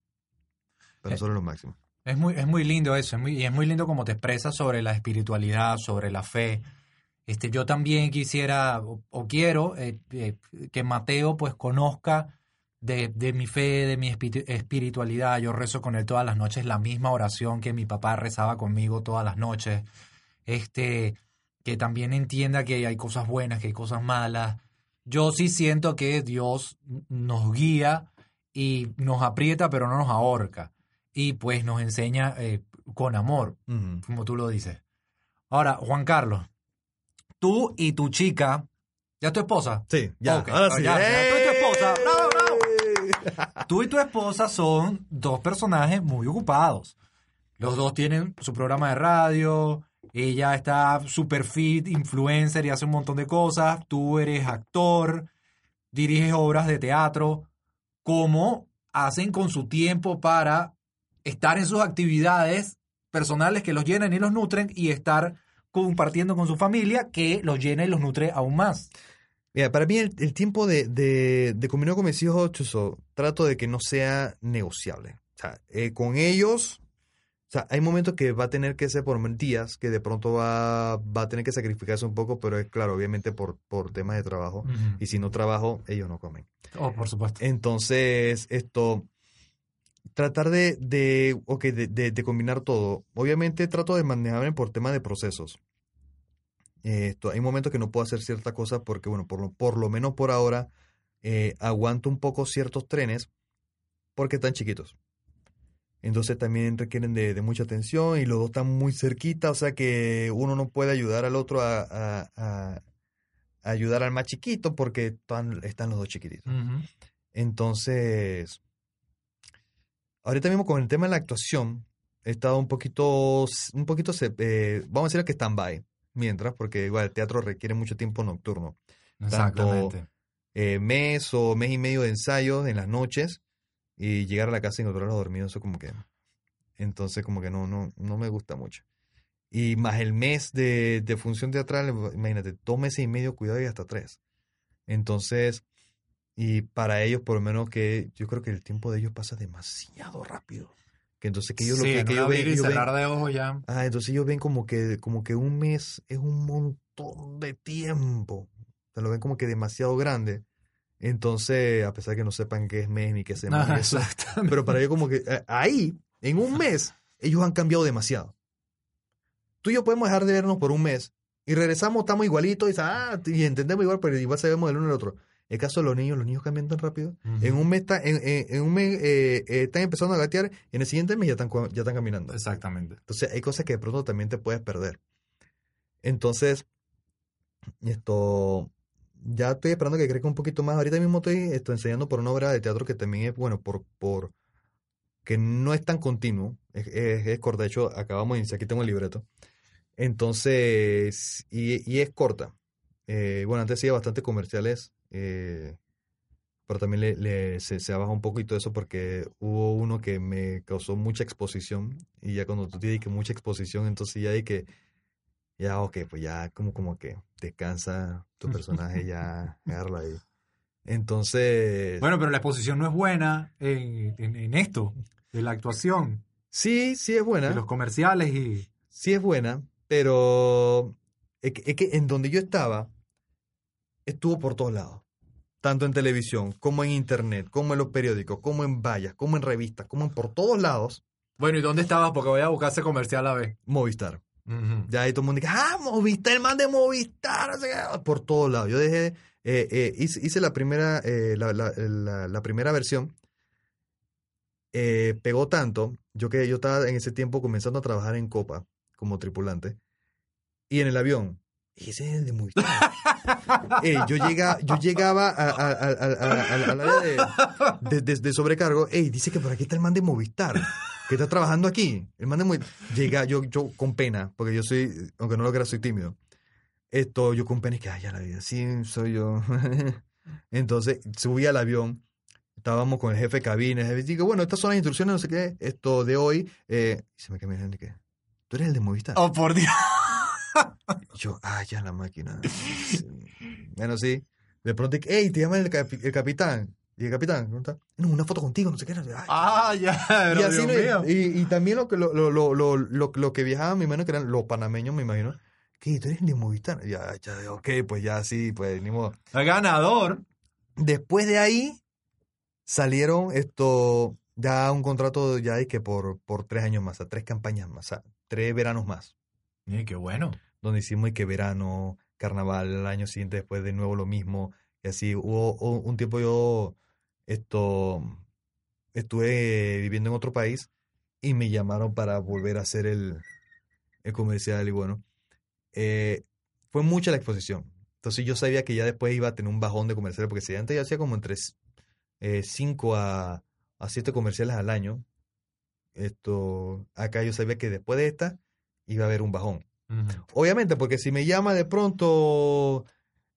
para Eh, nosotros es lo máximo. Es muy, es muy lindo eso, es muy, y es muy lindo como te expresas sobre la espiritualidad, sobre la fe. Este, yo también quisiera o, o quiero eh, eh, que Mateo pues conozca de, de mi fe, de mi espi- espiritualidad. Yo rezo con él todas las noches la misma oración que mi papá rezaba conmigo todas las noches. Este, que también entienda que hay cosas buenas, que hay cosas malas. Yo sí siento que Dios nos guía y nos aprieta, pero no nos ahorca. Y pues nos enseña eh, con amor, como tú lo dices. Ahora, Juan Carlos, tú y tu chica, ¿ya es tu esposa? Sí, ya, Ok, ahora sí. ya, ya, tú y tu esposa. Bravo, bravo. Tú y tu esposa son dos personajes muy ocupados. Los dos tienen su programa de radio, ella está super fit, influencer y hace un montón de cosas. Tú eres actor, diriges obras de teatro. ¿Cómo hacen con su tiempo para estar en sus actividades personales que los llenan y los nutren y estar compartiendo con su familia que los llena y los nutre aún más. Mira, para mí el, el tiempo de, de, de combinar con mis hijos, chuzo, trato de que no sea negociable. O sea, eh, con ellos, o sea, hay momentos que va a tener que ser por días, que de pronto va, va a tener que sacrificarse un poco, pero es claro, obviamente por, por temas de trabajo. Y si no trabajo, ellos no comen. Oh, por supuesto. Entonces, esto, tratar de, de, okay, de, de, de combinar todo. Obviamente trato de manejarme por tema de procesos. Esto, hay momentos que no puedo hacer cierta cosa porque, bueno, por lo, por lo menos por ahora, eh, aguanto un poco ciertos trenes porque están chiquitos. Entonces también requieren de, de, mucha atención y los dos están muy cerquita, o sea que uno no puede ayudar al otro a, a, a, a ayudar al más chiquito porque están, están los dos chiquititos. Uh -huh. Entonces, ahorita mismo con el tema de la actuación, he estado un poquito, un poquito, eh, vamos a decir que stand-by, mientras, porque igual el teatro requiere mucho tiempo nocturno. Exactamente. Tanto, eh, mes o mes y medio de ensayos en las noches y llegar a la casa y encontrarlo dormido, eso como que... Entonces como que no, no, no me gusta mucho. Y más el mes de, de función teatral, imagínate, dos meses y medio, cuidado, y hasta tres. Entonces, y para ellos, por lo menos que yo creo que el tiempo de ellos pasa demasiado rápido. Que entonces que ellos sí, lo que, que ellos ven, ellos ven, de ojos ya. Ah, entonces ellos ven como que, como que un mes es un montón de tiempo. Se lo ven como que demasiado grande. Entonces, a pesar de que no sepan qué es mes ni qué semana, exactamente. pero para ellos como que eh, ahí, en un mes, ellos han cambiado demasiado. Tú y yo podemos dejar de vernos por un mes y regresamos, estamos igualitos y, ah, y entendemos igual, pero igual sabemos el uno del otro. El caso de los niños, los niños cambian tan rápido. En un mes, está- en, en- en un mes eh, eh, están empezando a gatear y en el siguiente mes ya están, ya están caminando. Exactamente. Entonces hay cosas que de pronto también te puedes perder. Entonces, esto, ya estoy esperando que crezca un poquito más. Ahorita mismo estoy esto, enseñando por una obra de teatro que también es, bueno, por, por que no es tan continuo, es, es, es corta. De hecho, acabamos de iniciar, aquí tengo el libreto. Entonces, y, y es corta. Eh, bueno, antes hacía bastante comerciales, eh, pero también le, le- se, se baja un poco y todo eso porque hubo uno que me causó mucha exposición y ya cuando tú tienes que mucha exposición, entonces ya hay que, ya, ok, pues ya como, como que descansa tu personaje, ya agarra ahí. Entonces, Bueno, pero la exposición no es buena en, en- en esto, de la actuación, sí, sí es buena. de los comerciales y... sí es buena, pero es que, es que en donde yo estaba, estuvo por todos lados. Tanto en televisión, como en internet, como en los periódicos, como en vallas, como en revistas, como en por todos lados, Bueno, ¿y dónde estabas? Porque voy a buscar ese comercial a ver. Movistar. Ya ahí todo el mundo dice, ah, Movistar, el man de Movistar, no sé qué", por todos lados. Yo dejé, eh, eh, hice, hice la primera, eh, la, la- la- la primera versión, eh, pegó tanto, yo que yo estaba en ese tiempo comenzando a trabajar en Copa como tripulante, y en el avión, ese es el de Movistar. Ey, yo, llega, yo llegaba al- área de, de, de- de sobrecargo, ey, dice que por aquí está el man de Movistar, que está trabajando aquí. El man de Movistar. Llega, yo, yo con pena, porque yo soy, aunque no lo crea, soy tímido. Esto, yo con pena, y que, ay, ya la vida, sí, soy yo. Entonces, subí al avión, estábamos con el jefe de cabina, jefe digo, bueno, estas son las instrucciones, no sé qué, esto de hoy. Eh, y se me queda mirando y que, ¿tú eres el de Movistar? Oh, por Dios. Yo, ah, ya la máquina. Sí. Bueno, sí. De pronto, hey, te llama el, capi- el capitán. Y el capitán, ¿cómo está? No, una foto contigo, no sé qué. Ay, Ah, ya, pero y, así Dios no- mío. y, y también lo que, lo, lo, lo, lo, que viajaban, me imagino que eran los panameños, me imagino. ¿Qué? ¿Tú eres Movistar? Ya, ya, ok, pues ya sí, pues ni modo. El ganador. Después de ahí, salieron esto, ya un contrato ya de que por, por tres años más, o sea, tres campañas más, o sea, tres veranos más. Qué bueno. Donde hicimos que verano, carnaval, el año siguiente después de nuevo lo mismo. Y así hubo un tiempo yo esto estuve viviendo en otro país y me llamaron para volver a hacer el, el comercial y bueno, eh, fue mucha la exposición. Entonces yo sabía que ya después iba a tener un bajón de comerciales porque si antes yo hacía como entre 5 a, a 7 comerciales al año, esto acá yo sabía que después de esta iba a haber un bajón. Obviamente, porque si me llama de pronto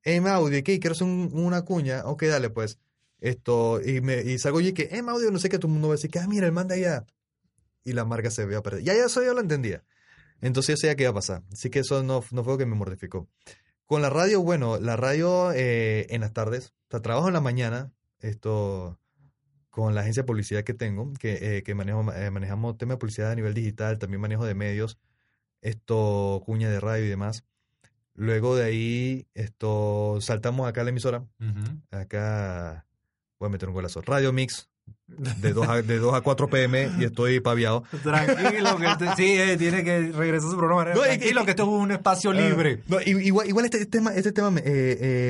M Audio, que quiero hacer un- una cuña, ok, dale pues. Esto, y, me, y salgo yo y que M Audio, no sé qué, todo el mundo va a decir que, ah, mira, el man de allá. y la marca se veía perder. Ya eso yo lo entendía. Entonces yo sabía qué iba a pasar. Así que eso no, no fue lo que me mortificó. Con la radio, bueno, la radio eh, en las tardes, o sea, trabajo en la mañana, esto con la agencia de publicidad que tengo, que, eh, que manejo, eh, manejamos temas de publicidad a nivel digital, también manejo de medios, esto, cuña de radio y demás. Luego de ahí, esto, saltamos acá a la emisora, Ujú. acá, voy a meter un golazo, Radio Mix, de 2 a, de 2 a 4 pm y estoy paviado. Tranquilo, que este- sí, eh, tiene que regresar a su programa. No, y- Tranquilo, y- que esto es un espacio libre. Ah, no, i- igual, igual este tema, este tema me, eh,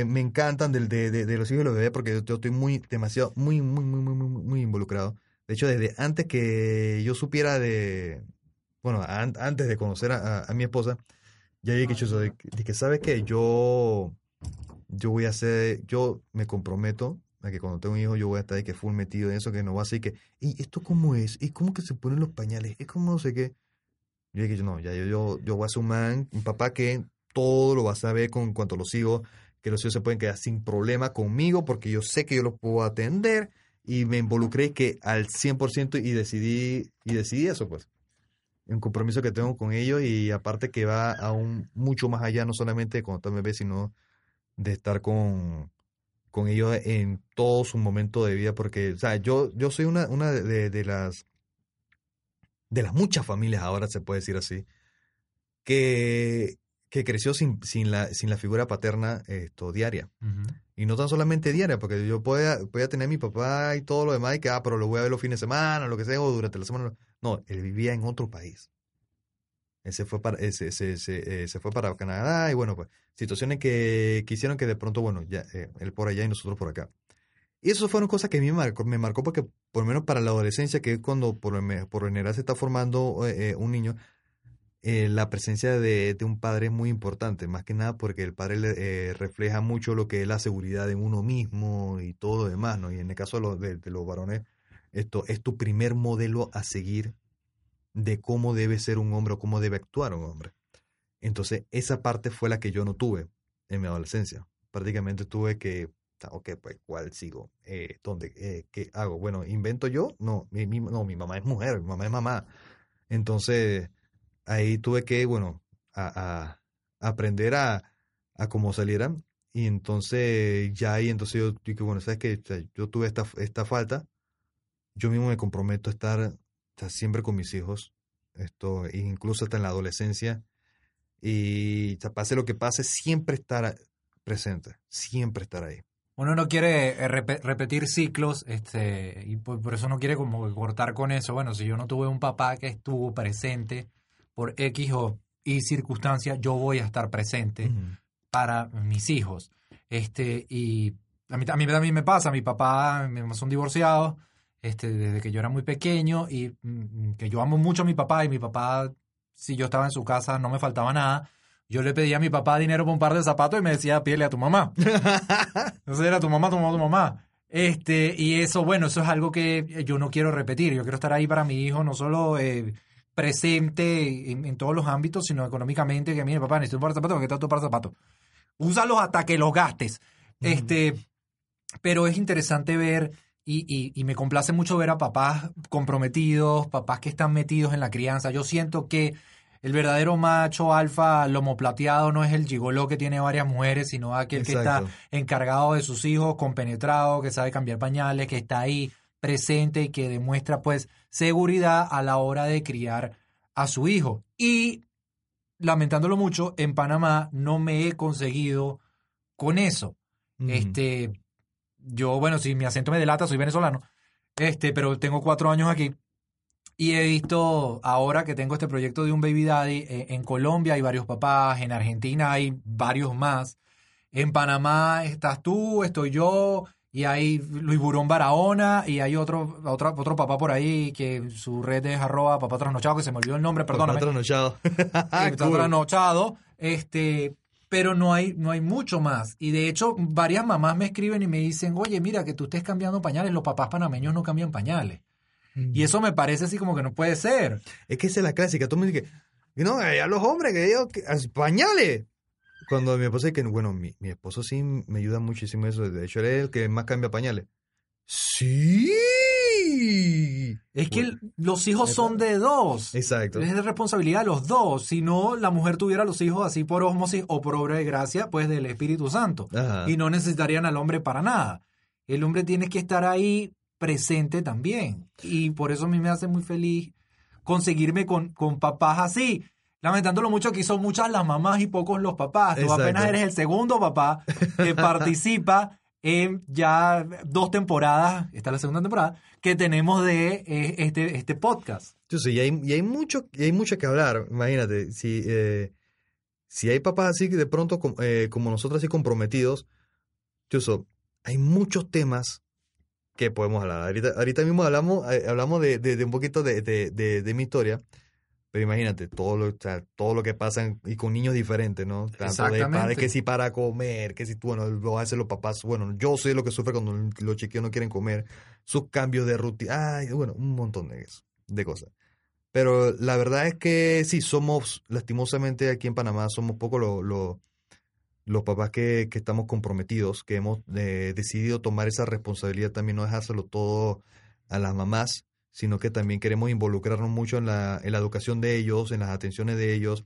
eh, me encantan del, de, de, de los hijos de los bebés porque yo, yo estoy muy, demasiado, muy, muy, muy, muy, muy, muy involucrado. De hecho, desde antes que yo supiera de, bueno, an- antes de conocer a, a- a mi esposa, ya había dicho eso, de, que- de que, ¿sabes qué? Yo, yo voy a hacer, yo me comprometo a que cuando tenga un hijo yo voy a estar de que full metido en eso, que no va a ser que, ¿y esto cómo es? ¿Y cómo que se ponen los pañales? ¿Es como no sé qué? Yo dije, no, ya yo, yo, yo voy a ser un man, un papá que todo lo va a saber con cuanto a los hijos, que los hijos se pueden quedar sin problema conmigo porque yo sé que yo los puedo atender y me involucré que al 100% y decidí, y decidí eso pues. Un compromiso que tengo con ellos y aparte que va aún mucho más allá, no solamente de están bebés, sino de estar con, con ellos en todo su momento de vida porque, o sea, yo, yo soy una, una de, de las de las muchas familias ahora, se puede decir así, que, que creció sin, sin, la, sin la figura paterna esto, diaria. Y no tan solamente diaria, porque yo podía, podía tener a mi papá y todo lo demás, y que, ah, pero lo voy a ver los fines de semana, lo que sea, o durante la semana. No, él vivía en otro país. Él se fue para, él se, se- se, eh, se fue para Canadá, y bueno, pues, situaciones que, que hicieron que de pronto, bueno, ya, eh, él por allá y nosotros por acá. Y eso fueron cosas que a mí me marcó, me marcó porque, por lo menos para la adolescencia, que es cuando por, por lo general se está formando eh, eh, un niño, eh, la presencia de, de un padre es muy importante, más que nada porque el padre eh, refleja mucho lo que es la seguridad en uno mismo y todo demás, ¿no? Y en el caso de los, de, varones, esto es tu primer modelo a seguir de cómo debe ser un hombre o cómo debe actuar un hombre. Entonces, esa parte fue la que yo no tuve en mi adolescencia. Prácticamente tuve que, ah, ok, pues, ¿cuál sigo? Eh, ¿Dónde? ¿Qué hago? Bueno, ¿invento yo? No mi- no, mi mamá es mujer, mi mamá es mamá. Entonces, ahí tuve que, bueno, a, a aprender a, a cómo saliera. Y entonces, ya ahí, entonces yo dije, bueno, ¿sabes qué? O sea, yo tuve esta, esta falta. Yo mismo me comprometo a estar, siempre con mis hijos. Esto, incluso hasta en la adolescencia. Y o sea, pase lo que pase, siempre estar presente. Siempre estar ahí. Uno no quiere eh, repe- repetir ciclos, este, y por, por eso no quiere como cortar con eso. Bueno, si yo no tuve un papá que estuvo presente por X o Y circunstancia, yo voy a estar presente para mis hijos. Este, y a mí, a mí también me pasa, mi papá, mi mamá son divorciados, este, desde que yo era muy pequeño, y mm, que yo amo mucho a mi papá, y mi papá, si yo estaba en su casa, no me faltaba nada. Yo le pedía a mi papá dinero para un par de zapatos y me decía, pídele a tu mamá. Entonces era tu mamá, tu mamá, tu mamá. Este, y eso, bueno, eso es algo que yo no quiero repetir. Yo quiero estar ahí para mi hijo, no solo eh, presente en, en todos los ámbitos, sino económicamente, que mire, papá, necesito un par de zapatos, ¿qué tal tu par de zapatos? Úsalos hasta que los gastes. Este, pero es interesante ver y, y, y me complace mucho ver a papás comprometidos, papás que están metidos en la crianza. Yo siento que el verdadero macho alfa lomo plateado no es el gigoló que tiene varias mujeres, sino aquel que está encargado de sus hijos, compenetrado, que sabe cambiar pañales, que está ahí presente y que demuestra pues seguridad a la hora de criar a su hijo. Y lamentándolo mucho, en Panamá no me he conseguido con eso. Este, yo, bueno, si mi acento me delata, soy venezolano, este, pero tengo cuatro años aquí y he visto ahora que tengo este proyecto de un Baby Daddy, eh, en Colombia hay varios papás, en Argentina hay varios más, en Panamá estás tú, estoy yo, y hay Luis Burón Barahona, y hay otro, otro, otro papá por ahí que su red es arroba papá trasnochado, que se me olvidó el nombre, perdóname Papá trasnochado. está Cool. trasnochado, este, pero no hay, no hay mucho más. Y de hecho, varias mamás me escriben y me dicen, oye, mira, que tú estés cambiando pañales, los papás panameños no cambian pañales. Y eso me parece así como que no puede ser. Es que esa es la clásica. Tú me dices no, a los hombres, que ellos, pañales. Cuando mi esposa que, bueno, mi, mi esposo sí me ayuda muchísimo eso. De hecho, él es el que más cambia pañales. Sí. Es que el- los hijos son de dos. Exacto. Es de responsabilidad de los dos. Si no, la mujer tuviera los hijos así por osmosis o por obra de gracia, pues del Espíritu Santo. Ajá. Y no necesitarían al hombre para nada. El hombre tiene que estar ahí presente también. Y por eso a mí me hace muy feliz conseguirme con, con papás así. Lamentándolo mucho, aquí son muchas las mamás y pocos los papás. Tú Exacto. apenas eres el segundo papá que participa en ya dos temporadas, esta es la segunda temporada, que tenemos de eh, este, este podcast. Yo sé, y hay, y hay mucho, y hay mucho que hablar. Imagínate, si, eh, si hay papás así que de pronto eh, como nosotros así comprometidos, yo sé, hay muchos temas que podemos hablar. Ahorita, ahorita mismo hablamos, eh, hablamos de, de- de un poquito de- de mi historia, pero imagínate todo lo, o sea, todo lo que pasa y con niños diferentes, ¿no? Tanto de padres que si para comer, que si, bueno, lo hacen los papás, bueno, yo soy lo que sufre cuando los chiquillos no quieren comer, sus cambios de rutina, ay, bueno, un montón de, eso, de cosas. Pero la verdad es que sí, somos, lastimosamente aquí en Panamá, somos poco lo- lo- los papás que, que estamos comprometidos, que hemos eh, decidido tomar esa responsabilidad también, no dejárselo todo a las mamás, sino que también queremos involucrarnos mucho en la, educación de ellos, en las atenciones de ellos.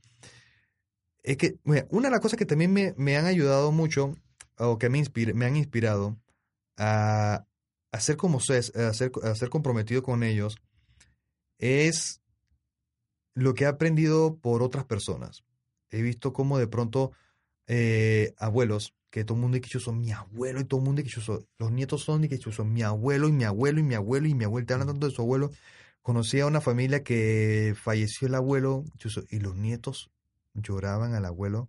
Es que, una de las cosas que también me, han ayudado mucho, o que me, inspir- me han inspirado a, ser como sé, a ser, a ser comprometido con ellos, es lo que he aprendido por otras personas. He visto cómo de pronto eh, abuelos, que todo el mundo dice que yo soy mi abuelo y todo el mundo dice que yo soy, los nietos son y que yo soy mi abuelo y mi abuelo y mi abuelo y mi abuelo, te hablan tanto de su abuelo. Conocí a una familia que falleció el abuelo y los nietos lloraban al abuelo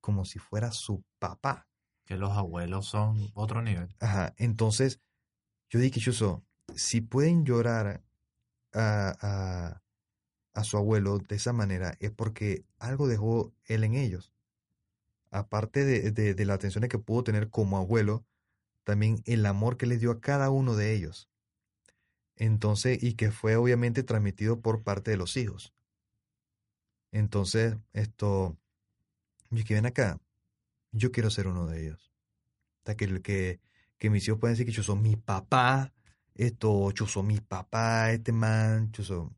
como si fuera su papá. Que los abuelos son otro nivel. Ajá, entonces yo dije, Chuso, si pueden llorar a, a, a su abuelo de esa manera, es porque algo dejó él en ellos. Aparte de, de, de las atenciones que pudo tener como abuelo, también el amor que les dio a cada uno de ellos. Entonces, y que fue obviamente transmitido por parte de los hijos. Entonces, esto, yo que ven acá, yo quiero ser uno de ellos. O sea, que, que, que mis hijos pueden decir que yo soy mi papá, esto, yo soy mi papá, este man, yo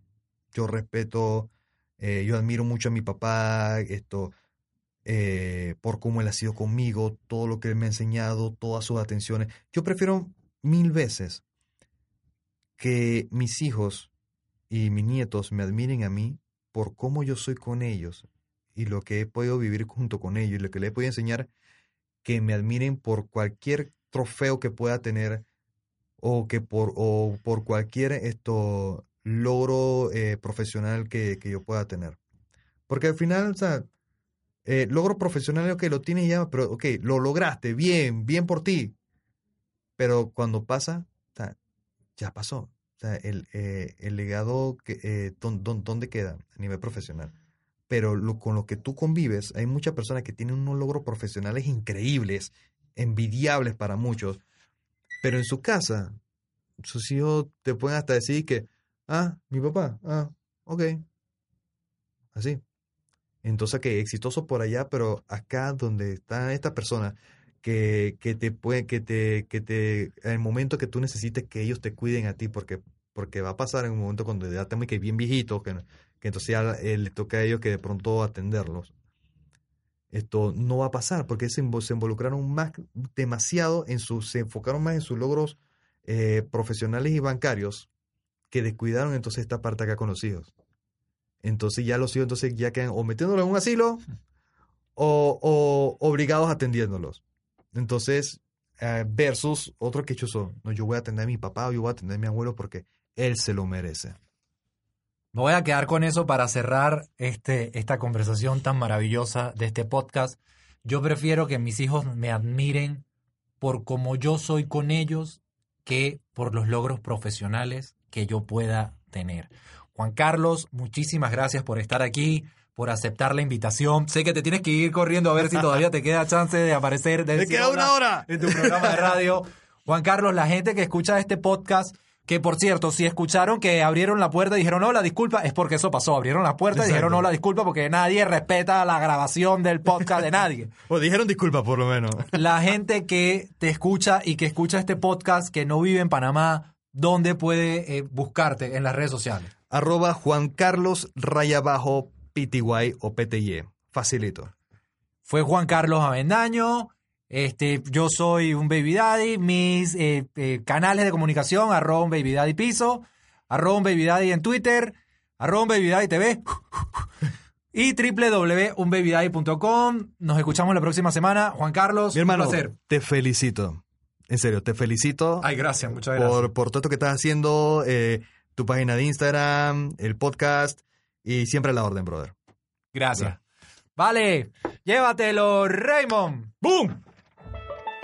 yo respeto, eh, yo admiro mucho a mi papá, esto, eh, por cómo él ha sido conmigo, todo lo que él me ha enseñado, todas sus atenciones. Yo prefiero mil veces que mis hijos y mis nietos me admiren a mí por cómo yo soy con ellos y lo que he podido vivir junto con ellos y lo que les he podido enseñar, que me admiren por cualquier trofeo que pueda tener o que por, o por cualquier esto logro eh, profesional que, que yo pueda tener. Porque al final, o sea, eh, logro profesional, ok, lo tienes ya, pero ok, lo lograste, bien, bien por ti. Pero cuando pasa, ya pasó. El, eh, el legado, que, eh, ¿dón- dón- ¿dónde queda a nivel profesional? Pero con lo que tú convives, hay muchas personas que tienen unos logros profesionales increíbles, envidiables para muchos, pero en su casa, sus hijos te pueden hasta decir que, ah, mi papá, ah, ok, así. Entonces, que exitoso por allá, pero acá donde está esta persona que, que te puede, que te, que te, en el momento que tú necesites que ellos te cuiden a ti, porque, porque va a pasar en un momento cuando ya están muy que bien viejitos, que, que entonces ya eh, le toca a ellos que de pronto atenderlos. Esto no va a pasar porque se involucraron más demasiado en sus, se enfocaron más en sus logros eh, profesionales y bancarios que descuidaron entonces esta parte acá con los hijos. Entonces ya los hijos entonces ya quedan o metiéndolos en un asilo o, o obligados atendiéndolos. Entonces, eh, versus otro que chuzo, no, yo voy a atender a mi papá o yo voy a atender a mi abuelo porque él se lo merece. Me voy a quedar con eso para cerrar este, esta conversación tan maravillosa de este podcast. Yo prefiero que mis hijos me admiren por cómo yo soy con ellos que por los logros profesionales que yo pueda tener. Juan Carlos, muchísimas gracias por estar aquí, por aceptar la invitación. Sé que te tienes que ir corriendo a ver si todavía te queda chance de aparecer. de ¡Me decir queda una hora! En tu programa de radio. Juan Carlos, la gente que escucha este podcast, que por cierto, si escucharon que abrieron la puerta y dijeron hola, disculpa, es porque eso pasó. Abrieron la puerta y dijeron hola, disculpa, porque nadie respeta la grabación del podcast de nadie. O dijeron disculpa por lo menos. La gente que te escucha y que escucha este podcast, que no vive en Panamá, ¿dónde puede eh, buscarte en las redes sociales? Arroba Juan Carlos raya bajo PTY o PTY. Facilito. Fue Juan Carlos Avendaño. Este, yo soy un Baby Daddy. Mis eh, eh, canales de comunicación, arroba un Baby Daddy Piso, arroba un Baby Daddy en Twitter, arroba un Baby Daddy TV y www.unbabydaddy.com. Nos escuchamos la próxima semana. Juan Carlos, Mi hermano, un placer. te felicito. En serio, te felicito Ay, gracias, muchas gracias. por, por todo esto que estás haciendo, eh, tu página de Instagram, el podcast y siempre a la orden, brother. Gracias. Vale, llévatelo, Raymond. ¡Boom!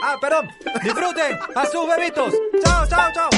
Ah, perdón. Disfruten a sus bebitos. Chao, chao, chao.